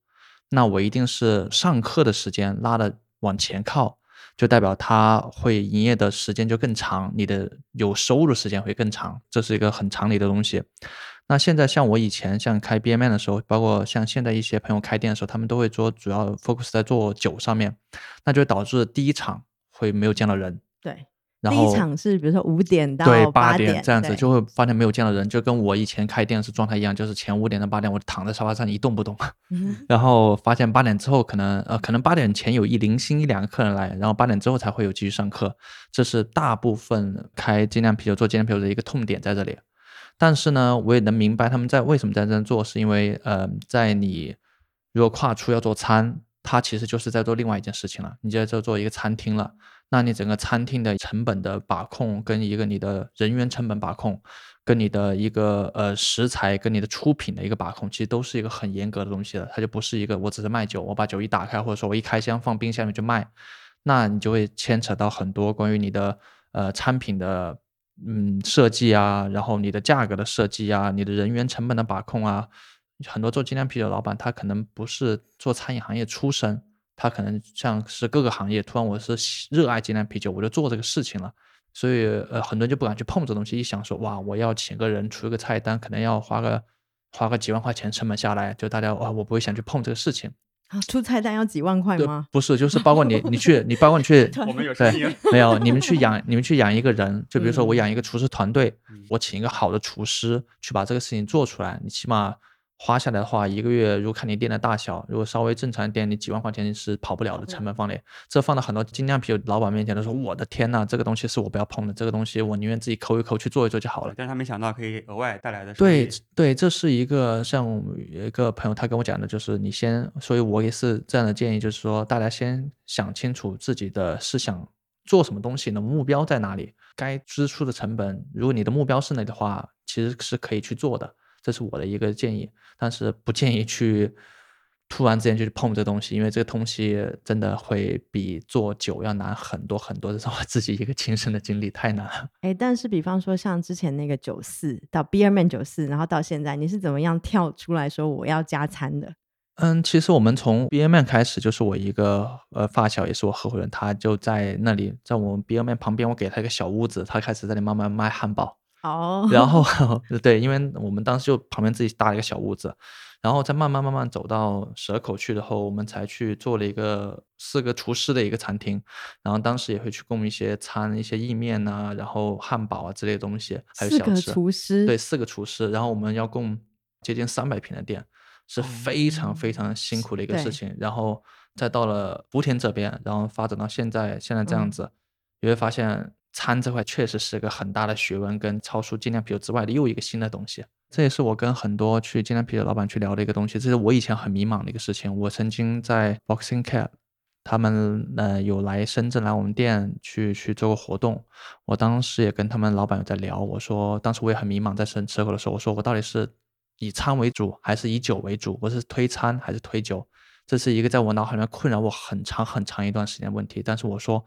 那我一定是上课的时间拉的往前靠，就代表它会营业的时间就更长，你的有收入时间会更长，这是一个很常理的东西。那现在像我以前像开 B M N 的时候，包括像现在一些朋友开店的时候，他们都会做主要 focus 在做酒上面，那就导致第一场会没有见到人，对，然后第一场是比如说五点到对八点这样子，就会发现没有见到人，就跟我以前开店是状态一样，就是前五点到八点我躺在沙发上一动不动，嗯 *laughs* 然后发现八点之后可能呃可能八点前有一零星一两个客人来，然后八点之后才会有继续上课，这是大部分开精酿啤酒做精酿啤酒的一个痛点在这里。但是呢，我也能明白他们在为什么在这样做，是因为呃，在你如果跨出要做餐，它其实就是在做另外一件事情了，你就在这做一个餐厅了。那你整个餐厅的成本的把控，跟一个你的人员成本把控，跟你的一个呃食材跟你的出品的一个把控，其实都是一个很严格的东西了。它就不是一个我只是卖酒，我把酒一打开，或者说我一开箱放冰箱里面去卖，那你就会牵扯到很多关于你的呃产品的嗯设计啊，然后你的价格的设计啊，你的人员成本的把控啊。很多做精酿啤酒的老板，他可能不是做餐饮行业出身，他可能像是各个行业，突然我是热爱精酿啤酒，我就做这个事情了。所以呃，很多人就不敢去碰这东西，一想说哇，我要请个人出一个菜单，可能要花个花个几万块钱成本下来，就大家哇，我不会想去碰这个事情。啊，出菜单要几万块对吗？不是，就是包括你，你去，你包括你去，*laughs* 我们有对声音，没有，你们去养，你们去养一个人，就比如说我嗯养一个厨师团队，嗯我请一个好的厨师去把这个事情做出来，你起码花下来的话，一个月如果看你店的大小，如果稍微正常一点，你几万块钱是跑不了的成本放里。这放到很多精酿啤酒老板面前，都说我的天呐，这个东西是我不要碰的，这个东西我宁愿自己抠一抠去做一做就好了。但是他没想到可以额外带来的对对，这是一个像有一个朋友他跟我讲的，就是你先，所以我也是这样的建议，就是说大家先想清楚自己的是想做什么东西，你的目标在哪里，该支出的成本，如果你的目标是那的话，其实是可以去做的，这是我的一个建议，但是不建议去突然之间就去碰这个东西，因为这个东西真的会比做酒要难很多很多，这是我自己一个亲身的经历，太难了。哎，但是比方说像之前那个九四到 Beerman 九四，然后到现在，你是怎么样跳出来说我要加餐的？嗯，其实我们从 B M Man 开始，就是我一个呃发小，也是我合伙人，他就在那里，在我们 B M Man 旁边，我给他一个小屋子，他开始在那里慢慢卖汉堡。哦，*laughs* 然后 *laughs* 对，因为我们当时就旁边自己搭了一个小屋子，然后再慢慢慢慢走到蛇口去的后，我们才去做了一个四个厨师的一个餐厅，然后当时也会去供一些餐，一些意面呐、然后汉堡啊之类的东西，还有四个小吃。厨师，对，四个厨师，然后我们要供接近三百平的店，是非常非哦常辛苦的一个事对情。然后再到了福田这边，然后发展到现在现在这样嗯子，你会发现餐这块确实是个很大的学问，跟超出精酿啤酒之外的又一个新的东西。这也是我跟很多去精酿啤酒老板去聊的一个东西，这是我以前很迷茫的一个事情。我曾经在 Boxing Cat。他们呃有来深圳来我们店去去做过活动，我当时也跟他们老板有在聊，我说当时我也很迷茫，在深吃口的时候，我说我到底是以餐为主还是以酒为主？我是推餐还是推酒？这是一个在我脑海里面困扰我很长很长一段时间问题。但是我说，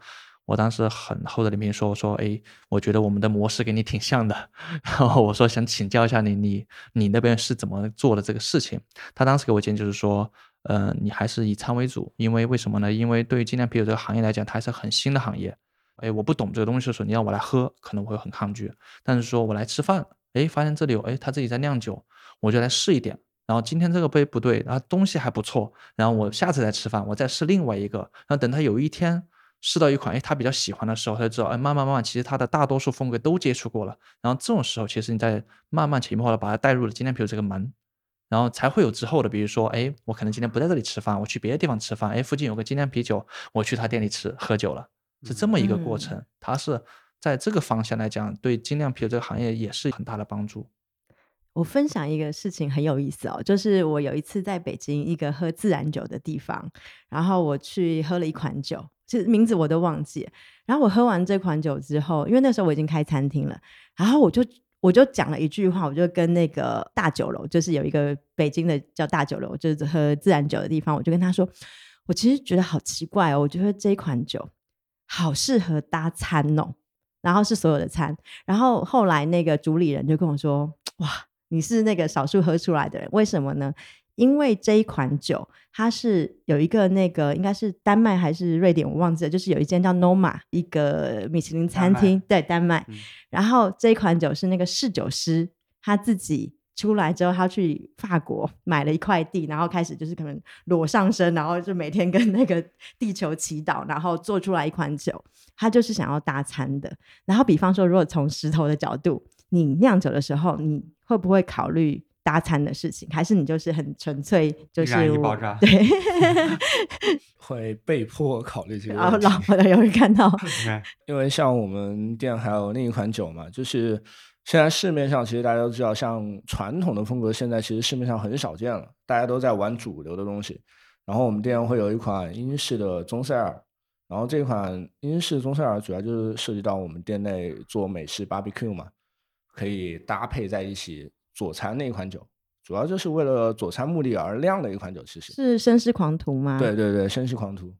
我当时很厚着脸皮说，我说，哎，我觉得我们的模式跟你挺像的，*laughs* 然后我说想请教一下你，你你那边是怎么做的这个事情？他当时给我建议就是说，呃，你还是以餐为主，因为为什么呢？因为对于精酿啤酒这个行业来讲，它还是很新的行业。哎，我不懂这个东西的时候，你让我来喝，可能我会很抗拒。但是说我来吃饭，哎，发现这里有，哎，他自己在酿酒，我就来试一点。然后今天这个杯不对，然后东西还不错，然后我下次再吃饭，我再试另外一个。然后等他有一天试到一款，哎，他比较喜欢的时候，他就知道，哎，慢慢慢慢，其实他的大多数风格都接触过了。然后这种时候，其实你在慢慢潜移默化的把他带入了精酿啤酒这个门。然后才会有之后的，比如说，哎，我可能今天不在这里吃饭，我去别的地方吃饭，哎，附近有个精酿啤酒，我去他店里吃喝酒了，是这么一个过程。它是在这个方向来讲，对精酿啤酒这个行业也是很大的帮助。我分享一个事情很有意思哦，就是我有一次在北京一个喝自然酒的地方，然后我去喝了一款酒，其实名字我都忘记。然后我喝完这款酒之后，因为那时候我已经开餐厅了，然后我就我就讲了一句话，我就跟那个大酒楼，就是有一个北京的叫大酒楼，就是喝自然酒的地方，我就跟他说，我其实觉得好奇怪哦，我觉得这一款酒好适合搭餐哦，然后是所有的餐，然后后来那个主理人就跟我说，*tsk* 哇。你是那个少数喝出来的人，为什么呢？因为这一款酒，它是有一个那个应该是丹麦还是瑞典，我忘记了，就是有一间叫 Noma 一个米其林餐厅，对丹麦。嗯然后这一款酒是那个侍酒师他自己出来之后，他去法国买了一块地，然后开始就是可能裸上身，然后就每天跟那个地球祈祷，然后做出来一款酒。他就是想要搭餐的。然后比方说，如果从石头的角度，你酿酒的时候，你会不会考虑搭餐的事情？还是你就是很纯粹就是燃一爆炸对，*laughs* 会被迫考虑这个然后。老婆的有人看到，*laughs* 因为像我们店还有另一款酒嘛，就是现在市面上其实大家都知道，像传统的风格，现在其实市面上很少见了，大家都在玩主流的东西。然后我们店会有一款英式的棕塞尔，然后这款英式棕塞尔主要就是涉及到我们店内做美式 barbecue 嘛，可以搭配在一起佐餐的一款酒，主要就是为了佐餐目的而酿的一款酒，其实。是绅士狂徒吗？对对对，绅士狂徒。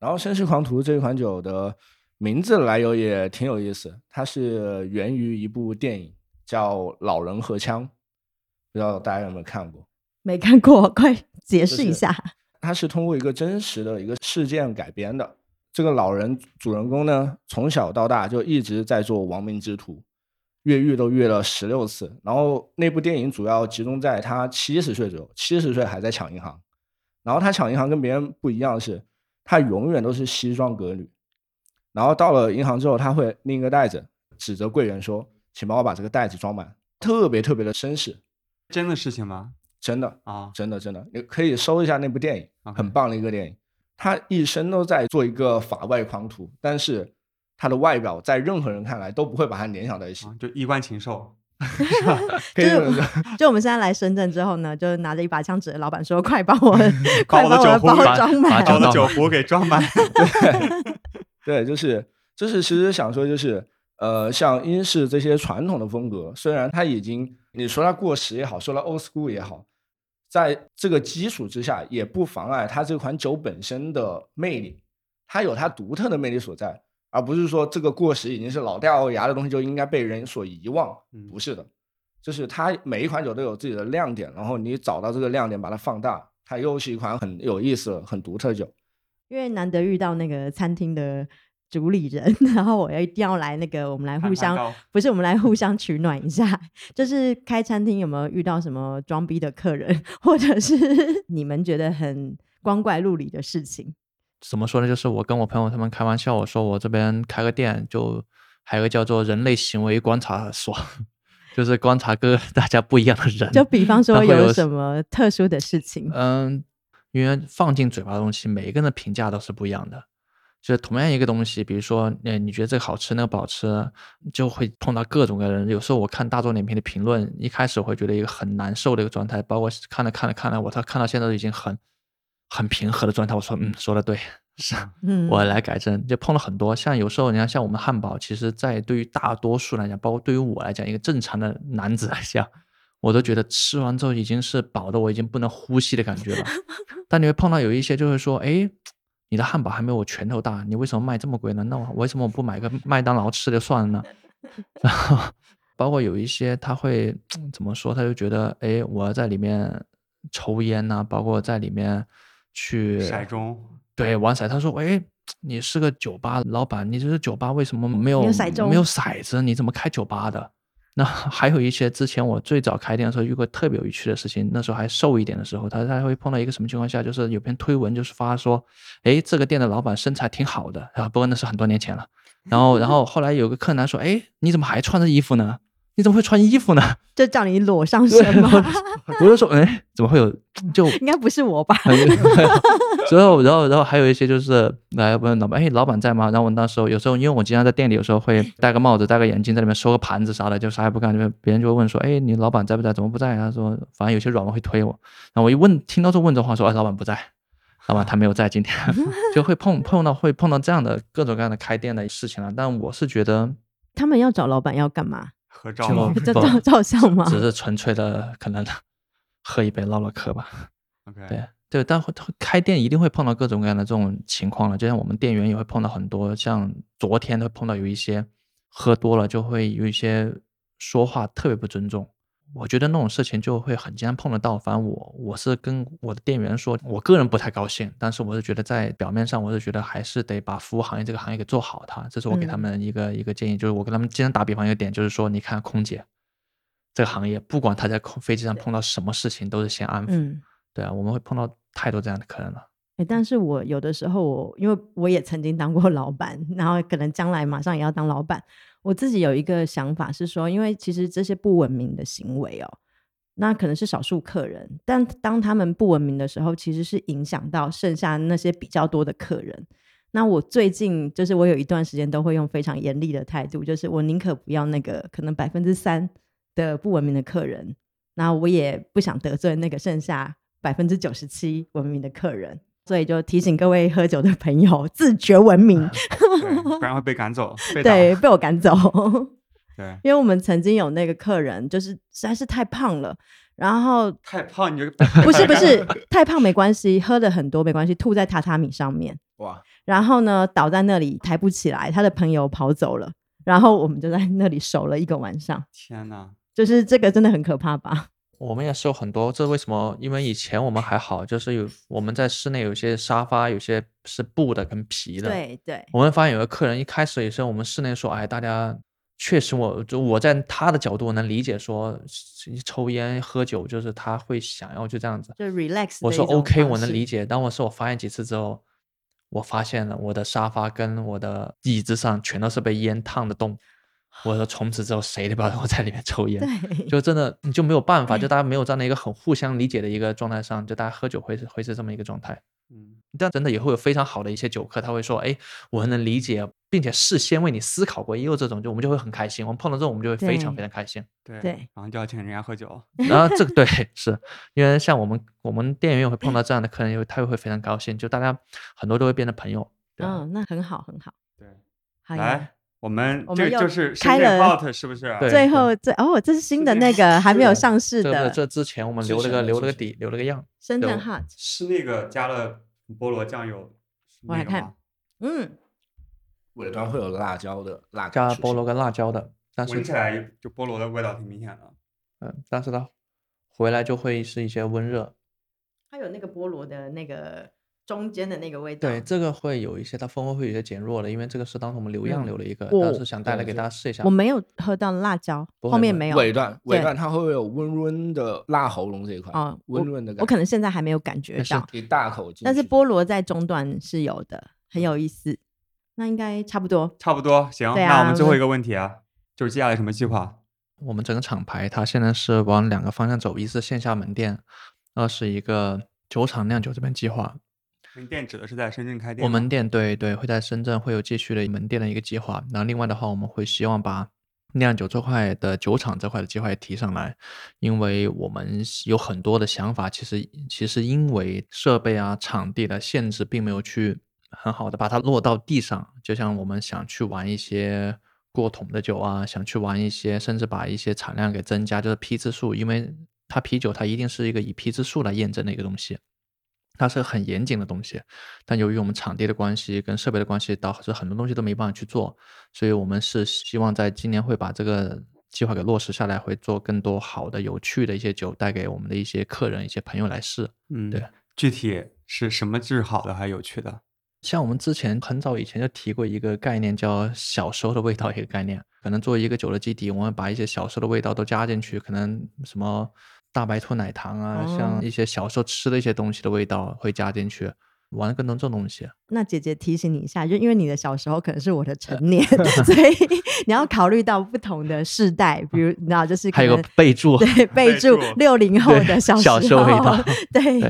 然后绅士狂徒这款酒的名字来由也挺有意思，它是源于一部电影叫《老人和枪》，不知道大家有没有看过？没看过，快解释一下。它是通过一个真实的一个事件改编的。这个老人主人公呢，从小到大就一直在做亡命之徒，越狱都越了十六次。然后那部电影主要集中在他七十岁左右，七十岁还在抢银行。然后他抢银行跟别人不一样的是，他永远都是西装革履。然后到了银行之后，他会拎一个袋子，指着柜员说：“请帮我把这个袋子装满。”特别特别的绅士，真的事情吗？真的。啊，真的真的，你可以搜一下那部电影很棒的一个电影。他一生都在做一个法外狂徒，但是他的外表在任何人看来都不会把他联想在一起啊，就衣冠禽兽。*laughs* *laughs* 可以这么说。就我们现在来深圳之后呢，就拿着一把枪指着老板说：“快帮我，*laughs* 快帮我的酒壶包装满。把把我的酒酒壶给装满。对对，就是就是，其实想说就是，呃，像英式这些传统的风格，虽然它已经你说它过时也好，说它 old school 也好，在这个基础之下，也不妨碍它这款酒本身的魅力，它有它独特的魅力所在，而不是说这个过时已经是老掉牙的东西就应该被人所遗忘，嗯不是的，就是它每一款酒都有自己的亮点，然后你找到这个亮点，把它放大，它又是一款很有意思、很独特的酒。因为难得遇到那个餐厅的主理人，*laughs* 然后我一定要来那个，我们来互相不是我们来互相取暖一下。就是开餐厅有没有遇到什么装逼的客人，或者是 *laughs* 你们觉得很光怪陆离的事情？怎么说呢？就是我跟我朋友他们开玩笑，我说我这边开个店，就还有个叫做人类行为观察所，*laughs* 就是观察跟大家不一样的人。就比方说有什么特殊的事情？嗯，因为放进嘴巴的东西，每一个人的评价都是不一样的。就是同样一个东西，比如说，呃，你觉得这个好吃，那个不好吃，就会碰到各种各样的人。有时候我看大众点评的评论，一开始我会觉得一个很难受的一个状态，包括看了看了看了，我他看到现在都已经很很平和的状态。我说，嗯，说的对，是嗯，我来改正。就碰了很多，像有时候你看，像我们汉堡，其实在对于大多数来讲，包括对于我来讲，一个正常的男子来讲，我都觉得吃完之后已经是饱的，我已经不能呼吸的感觉了。*laughs* 但你会碰到有一些就会说，哎，你的汉堡还没有我拳头大，你为什么卖这么贵呢？那我为什么我不买个麦当劳吃就算了呢？*laughs* 然后包括有一些他会怎么说，他就觉得，哎，我要在里面抽烟呐、包括在里面去骰盅，对，玩骰。他说：“哎，你是个酒吧老板，你这是酒吧为什么没有没有骰盅没有骰子？你怎么开酒吧的？”那 *laughs* 还有一些之前我最早开店的时候遇过特别有趣的事情，那时候还瘦一点的时候，他他会碰到一个什么情况下，就是有篇推文就是发说，哎，这个店的老板身材挺好的，然后不过那是很多年前了。然后然后后来有个客人来说，哎，你怎么还穿着衣服呢？你怎么会穿衣服呢？*laughs* 就叫你裸上身吗？*laughs* 我就说，哎，怎么会有就应该不是我吧？之后，*laughs* 然后，然后还有一些就是来问老板，哎，老板在吗？然后我那时候有时候，因为我经常在店里，有时候会戴个帽子、戴个眼镜，在里面收个盘子啥的，就啥也不干，就别人就会问说，哎，你老板在不在？怎么不在？他说，反正有些软文会推我。然后我一问，听到这问这话，说，哎，老板不在，老板他没有在今天，就会碰碰到会碰到这样的各种各样的开店的事情了。但我是觉得，他们要找老板要干嘛？就合照吗照照照相吗？只是纯粹的可能喝一杯唠唠嗑吧。？OK，对对，但会开店一定会碰到各种各样的这种情况了，就像我们店员也会碰到很多，像昨天都碰到有一些喝多了就会有一些说话特别不尊重，我觉得那种事情就会很经常碰得到。反正我我是跟我的店员说，我个人不太高兴，但是我是觉得在表面上，我是觉得还是得把服务行业这个行业给做好它，这是我给他嗯们一个、一个建议，就是我跟他们经常打比方一个点，就是说，你看空姐。这个行业，不管他在空飞机上碰到什么事情，都是先安抚。嗯。对啊，我们会碰到太多这样的客人了。哎，但是我有的时候我因为我也曾经当过老板，然后可能将来马上也要当老板。我自己有一个想法是说，因为其实这些不文明的行为哦，那可能是少数客人，但当他们不文明的时候，其实是影响到剩下那些比较多的客人。那我最近就是我有一段时间都会用非常严厉的态度，就是我宁可不要那个可能百分之三的不文明的客人，那我也不想得罪那个剩下百分之九十七文明的客人。所以就提醒各位喝酒的朋友自觉文明，不然会被赶走。*laughs* 对，被我赶走。*laughs* 对，因为我们曾经有那个客人，就是实在是太胖了，然后太胖你就 *laughs* 不是不是太胖没关系，喝的很多没关系，吐在榻榻米上面哇，然后呢倒在那里抬不起来，他的朋友跑走了，然后我们就在那里守了一个晚上。天哪，就是这个真的很可怕吧？我们也是有很多，这为什么？因为以前我们还好，就是有我们在室内有些沙发，有些是布的跟皮的。对对。我们发现有个客人一开始也是我们室内说，哎，大家确实，我就我在他的角度我能理解，说抽烟喝酒就是他会想要就这样子，就 relax。我说 OK，我能理解。但我说我发现几次之后，我发现了我的沙发跟我的椅子上全都是被烟烫的洞。我说从此之后谁都不要让我在里面抽烟，就真的你就没有办法，就大家没有站在一个很互相理解的一个状态上，就大家喝酒会是会是这么一个状态。嗯，但真的也会有非常好的一些酒客，他会说，哎，我能理解，并且事先为你思考过，也有这种，就我们就会很开心。我们碰到这种，我们就会非常非常开心。对对，然后就要请人家喝酒。*laughs* 然后这个对，是因为像我们我们店员也会碰到这样的客人，因为他也会非常高兴，就大家很多都会变成朋友。嗯，那很好很好。对，来。我们这就是开了，是不是？最后这哦，这是新的那个还没有上市的。这之前我们留了个留了个底，留了个样。深圳 hot 是那个加了菠萝酱油。我来看，嗯，尾端会有辣椒的辣，加菠萝跟辣椒的，但是闻起来就菠萝的味道挺明显的。嗯，但是它回来就会是一些温热。它有那个菠萝的那个。中间的那个味道，对这个会有一些，它风味会有些减弱了，因为这个是当时我们留样留了一个，当时想带来给大家试一下。我没有喝到辣椒，后面没有。尾段尾段它会不会有温温的辣喉咙这一块？啊，温润的感觉。我可能现在还没有感觉到。一大口但是菠萝在中段是有的，很有意思。那应该差不多。差不多，行。那我们最后一个问题啊，就是接下来什么计划？我们整个厂牌它现在是往两个方向走，一是线下门店，二是一个酒厂酿酒这边计划。门店指的是在深圳开店。我们店对对会在深圳会有继续的门店的一个计划。然后另外的话，我们会希望把酿酒这块的酒厂这块的计划也提上来，因为我们有很多的想法。其实其实因为设备啊、场地的限制，并没有去很好的把它落到地上。就像我们想去玩一些过桶的酒啊，想去玩一些，甚至把一些产量给增加，就是批次数，因为它啤酒它一定是一个以批次数来验证的一个东西。它是很严谨的东西，但由于我们场地的关系跟设备的关系，导致很多东西都没办法去做，所以我们是希望在今年会把这个计划给落实下来，会做更多好的、有趣的一些酒带给我们的一些客人、一些朋友来试。嗯，对，具体是什么是好的还有趣的？像我们之前很早以前就提过一个概念，叫小时候的味道一个概念，可能作为一个酒的基底，我们把一些小时候的味道都加进去，可能什么。大白兔奶糖啊，像一些小时候吃的一些东西的味道会加进去，玩更多这种东西。那姐姐提醒你一下，就因为你的小时候可能是我的 *laughs* 成年，所以你要考虑到不同的世代，比如你知道，就是还有个备注，对备注六零后的小时候味道，*laughs* 对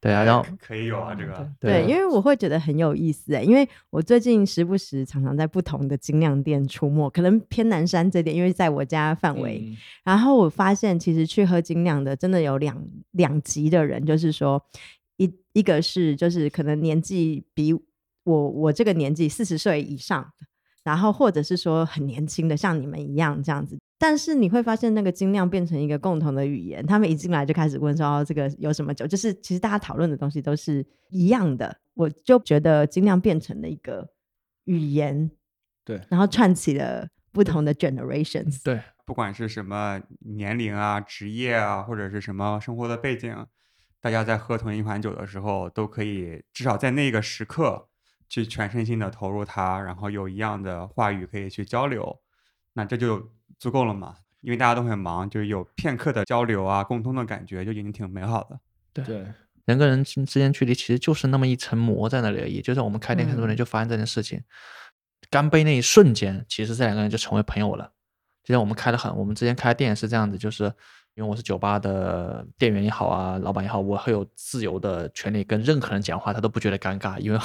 对啊，然后可以有啊这个，对，因为我会觉得很有意思哎，因为我最近时不时常常在不同的精酿店出没，可能偏南山这点，因为在我家范围，然后我发现其实去喝精酿的真的有两两级的人，就是说。一一个是就是可能年纪比我我这个年纪四十岁以上，然后或者是说很年轻的像你们一样这样子，但是你会发现那个精酿变成一个共同的语言，他们一进来就开始问说这个有什么酒，就是其实大家讨论的东西都是一样的，我就觉得精酿变成了一个语言，对，然后串起了不同的 generations，对，不管是什么年龄啊、职业啊，或者是什么生活的背景。大家在喝同一款酒的时候，都可以至少在那个时刻去全身心的投入它，然后有一样的话语可以去交流，那这就足够了嘛？因为大家都很忙，就是有片刻的交流啊，共通的感觉，就已经挺美好的。对，人跟人之之间距离其实就是那么一层膜在那里而已。就像我们开店很多人嗯就发现这件事情，干杯那一瞬间，其实这两个人就成为朋友了。就像我们开的很，我们之前开店是这样子，就是因为我是酒吧的店员也好啊，老板也好，我会有自由的权利跟任何人讲话，他都不觉得尴尬，因为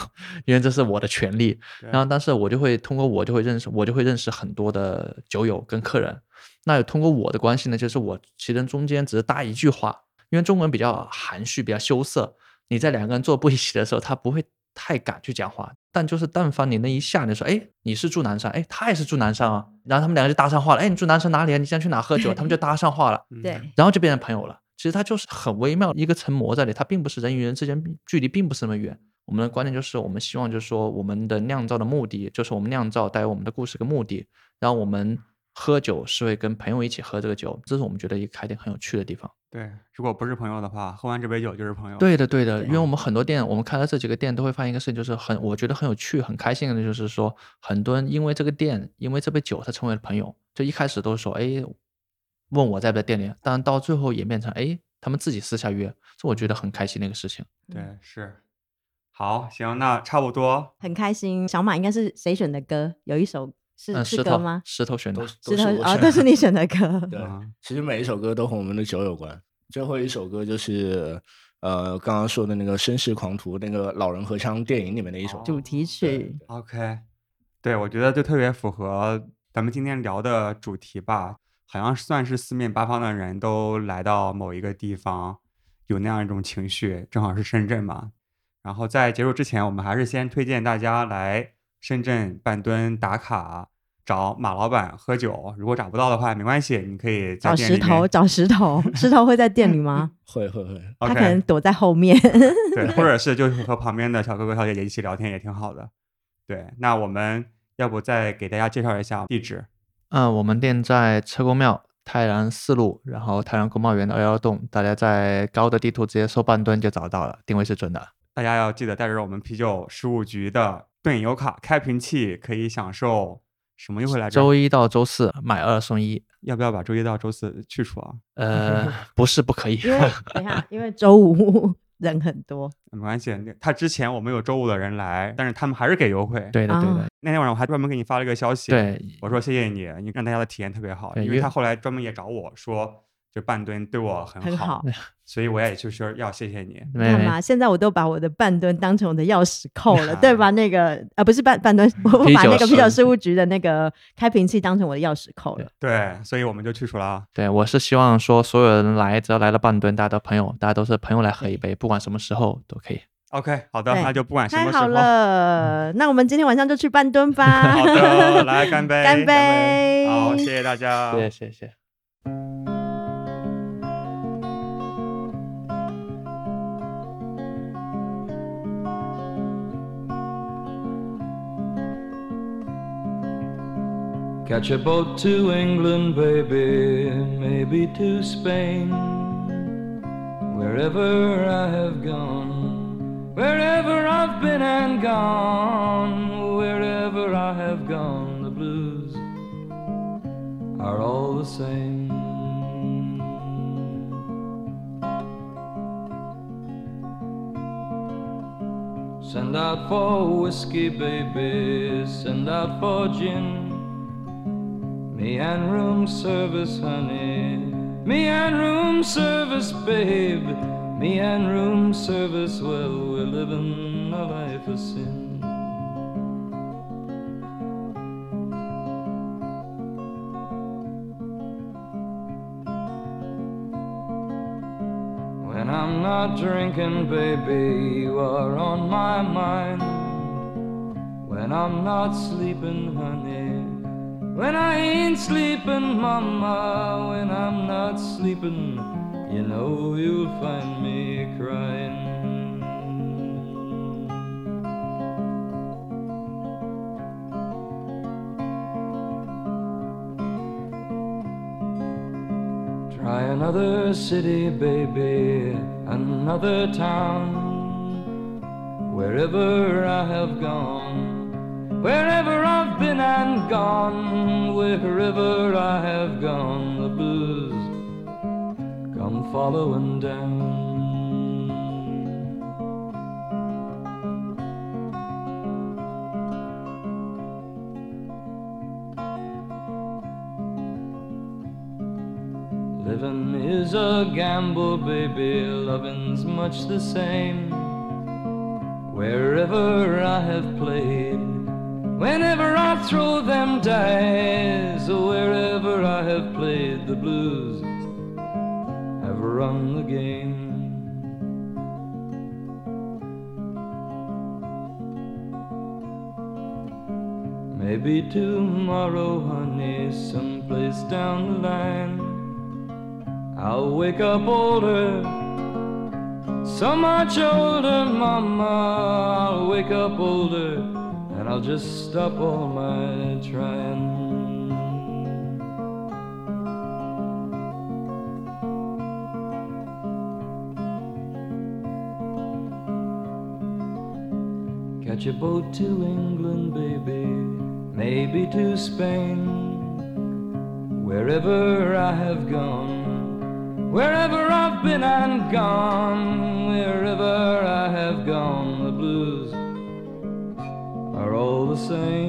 因为这是我的权利。然后，但是我就会通过我就会认识，我就会认识很多的酒友跟客人。那通过我的关系呢，就是我其实中间只是搭一句话，因为中国人比较含蓄，比较羞涩。你在两个人坐不一起的时候，他不会太敢去讲话。但就是但凡你那一下，你说，哎，你是住南山，哎，他也是住南山啊，然后他们两个就搭上话了，哎，你住南山哪里啊？你现在去哪 *laughs* 喝酒？他们就搭上话了，嗯对，然后就变成朋友了。其实它就是很微妙一个层膜在里，它并不是人与人之间距离并不是那么远。我们的观点就是，我们希望就是说，我们的酿造的目的就是我们酿造带有我们的故事跟目的，然后我们喝酒是会跟朋友一起喝这个酒，这是我们觉得一个开店很有趣的地方。对，如果不是朋友的话，喝完这杯酒就是朋友。对的，对的，因为我们很多店，我们开了这几个店，都会发现一个事情，就是很我觉得很有趣、很开心的，就是说很多人因为这个店，因为这杯酒，他成为了朋友。就一开始都是说，哎，问我在不在店里，但到最后演变成，哎，他们自己私下约，这我觉得很开心的一个事情。对是。好，行，那差不多。很开心。小马应该是谁选的歌？有一首是、嗯，石头是歌吗？石头选的，石头啊，都是你选的歌。*laughs* 对嗯，其实每一首歌都和我们的酒有关。最后一首歌就是呃刚刚说的那个《绅士狂徒》那个老人合唱电影里面的一首。主题曲，OK，对，我觉得就特别符合咱们今天聊的主题吧，好像算是四面八方的人都来到某一个地方，有那样一种情绪，正好是深圳嘛。然后在结束之前，我们还是先推荐大家来深圳半吨打卡，找马老板喝酒。如果找不到的话，没关系，你可以在找店里面石头，找石头，石头会在店里吗？*laughs* 会会会，*laughs* 他可能躲在后面。对，或者 *laughs* 是就是和旁边的小哥哥小姐姐一起聊天也挺好的。对，那我们要不再给大家介绍一下地址？嗯，我们店在车公庙泰然四路，然后泰然国贸园的二幺栋，大家在高德地图直接搜半吨就找到了，定位是准的。大家要记得带着我们啤酒事务局的盾游卡开瓶器，可以享受什么优惠来着？周一到周四买二送一，要不要把周一到周四去除啊？*laughs* 呃，不是不可以，因为等一下，因为周五 *laughs* 人很多，没关系，那他之前我们有周五的人来，但是他们还是给优惠。，对的对的啊，那天晚上我还专门给你发了一个消息，，对，我说谢谢你，你让大家的体验特别好，因为他后来专门也找我说，就半吨对我很很好。所以我也就是要谢谢你。没没干嘛？现在我都把我的半吨当成我的钥匙扣了，对啊吧？那个啊，不是半半吨，我把那个啤酒是事务局的那个开瓶器当成我的钥匙扣了。对，所以我们就去除了啊。对，我是希望说所有人来，只要来了半吨，大家都朋友，大家都是朋友来喝一杯，不管什么时候都可以。OK，好的，那就不管什太好么时候，了，那我们今天晚上就去半吨吧。好的，来干杯，干杯好，谢谢大家，谢谢谢谢。Catch a boat to England, baby, maybe to Spain. Wherever I have gone, wherever I've been and gone, wherever I have gone, the blues are all the same. Send out for whiskey, baby, send out for gin. Me and room service, honey. Me and room service, babe. Me and room service, well, we're living a life of sin. When I'm not drinking, baby, you are on my mind. When I'm not sleeping, honey. When I ain't sleeping, mama, when I'm not sleeping, you know you'll find me crying. Try another city, baby, another town. Wherever I have gone, wherever Been and gone, wherever I have gone, the blues come following down. Living is a gamble, baby. Loving's much the same. Wherever I have played, whenever I throw them dice, or wherever I have played the blues, have run the game. Maybe tomorrow, honey, someplace down the line. I'll wake up older, so much older, mama. I'll wake up older, I'll just stop all my trying. Catch a boat to England, baby, maybe to Spain. Wherever I have gone, wherever I've been and gone, wherever I have gone, same.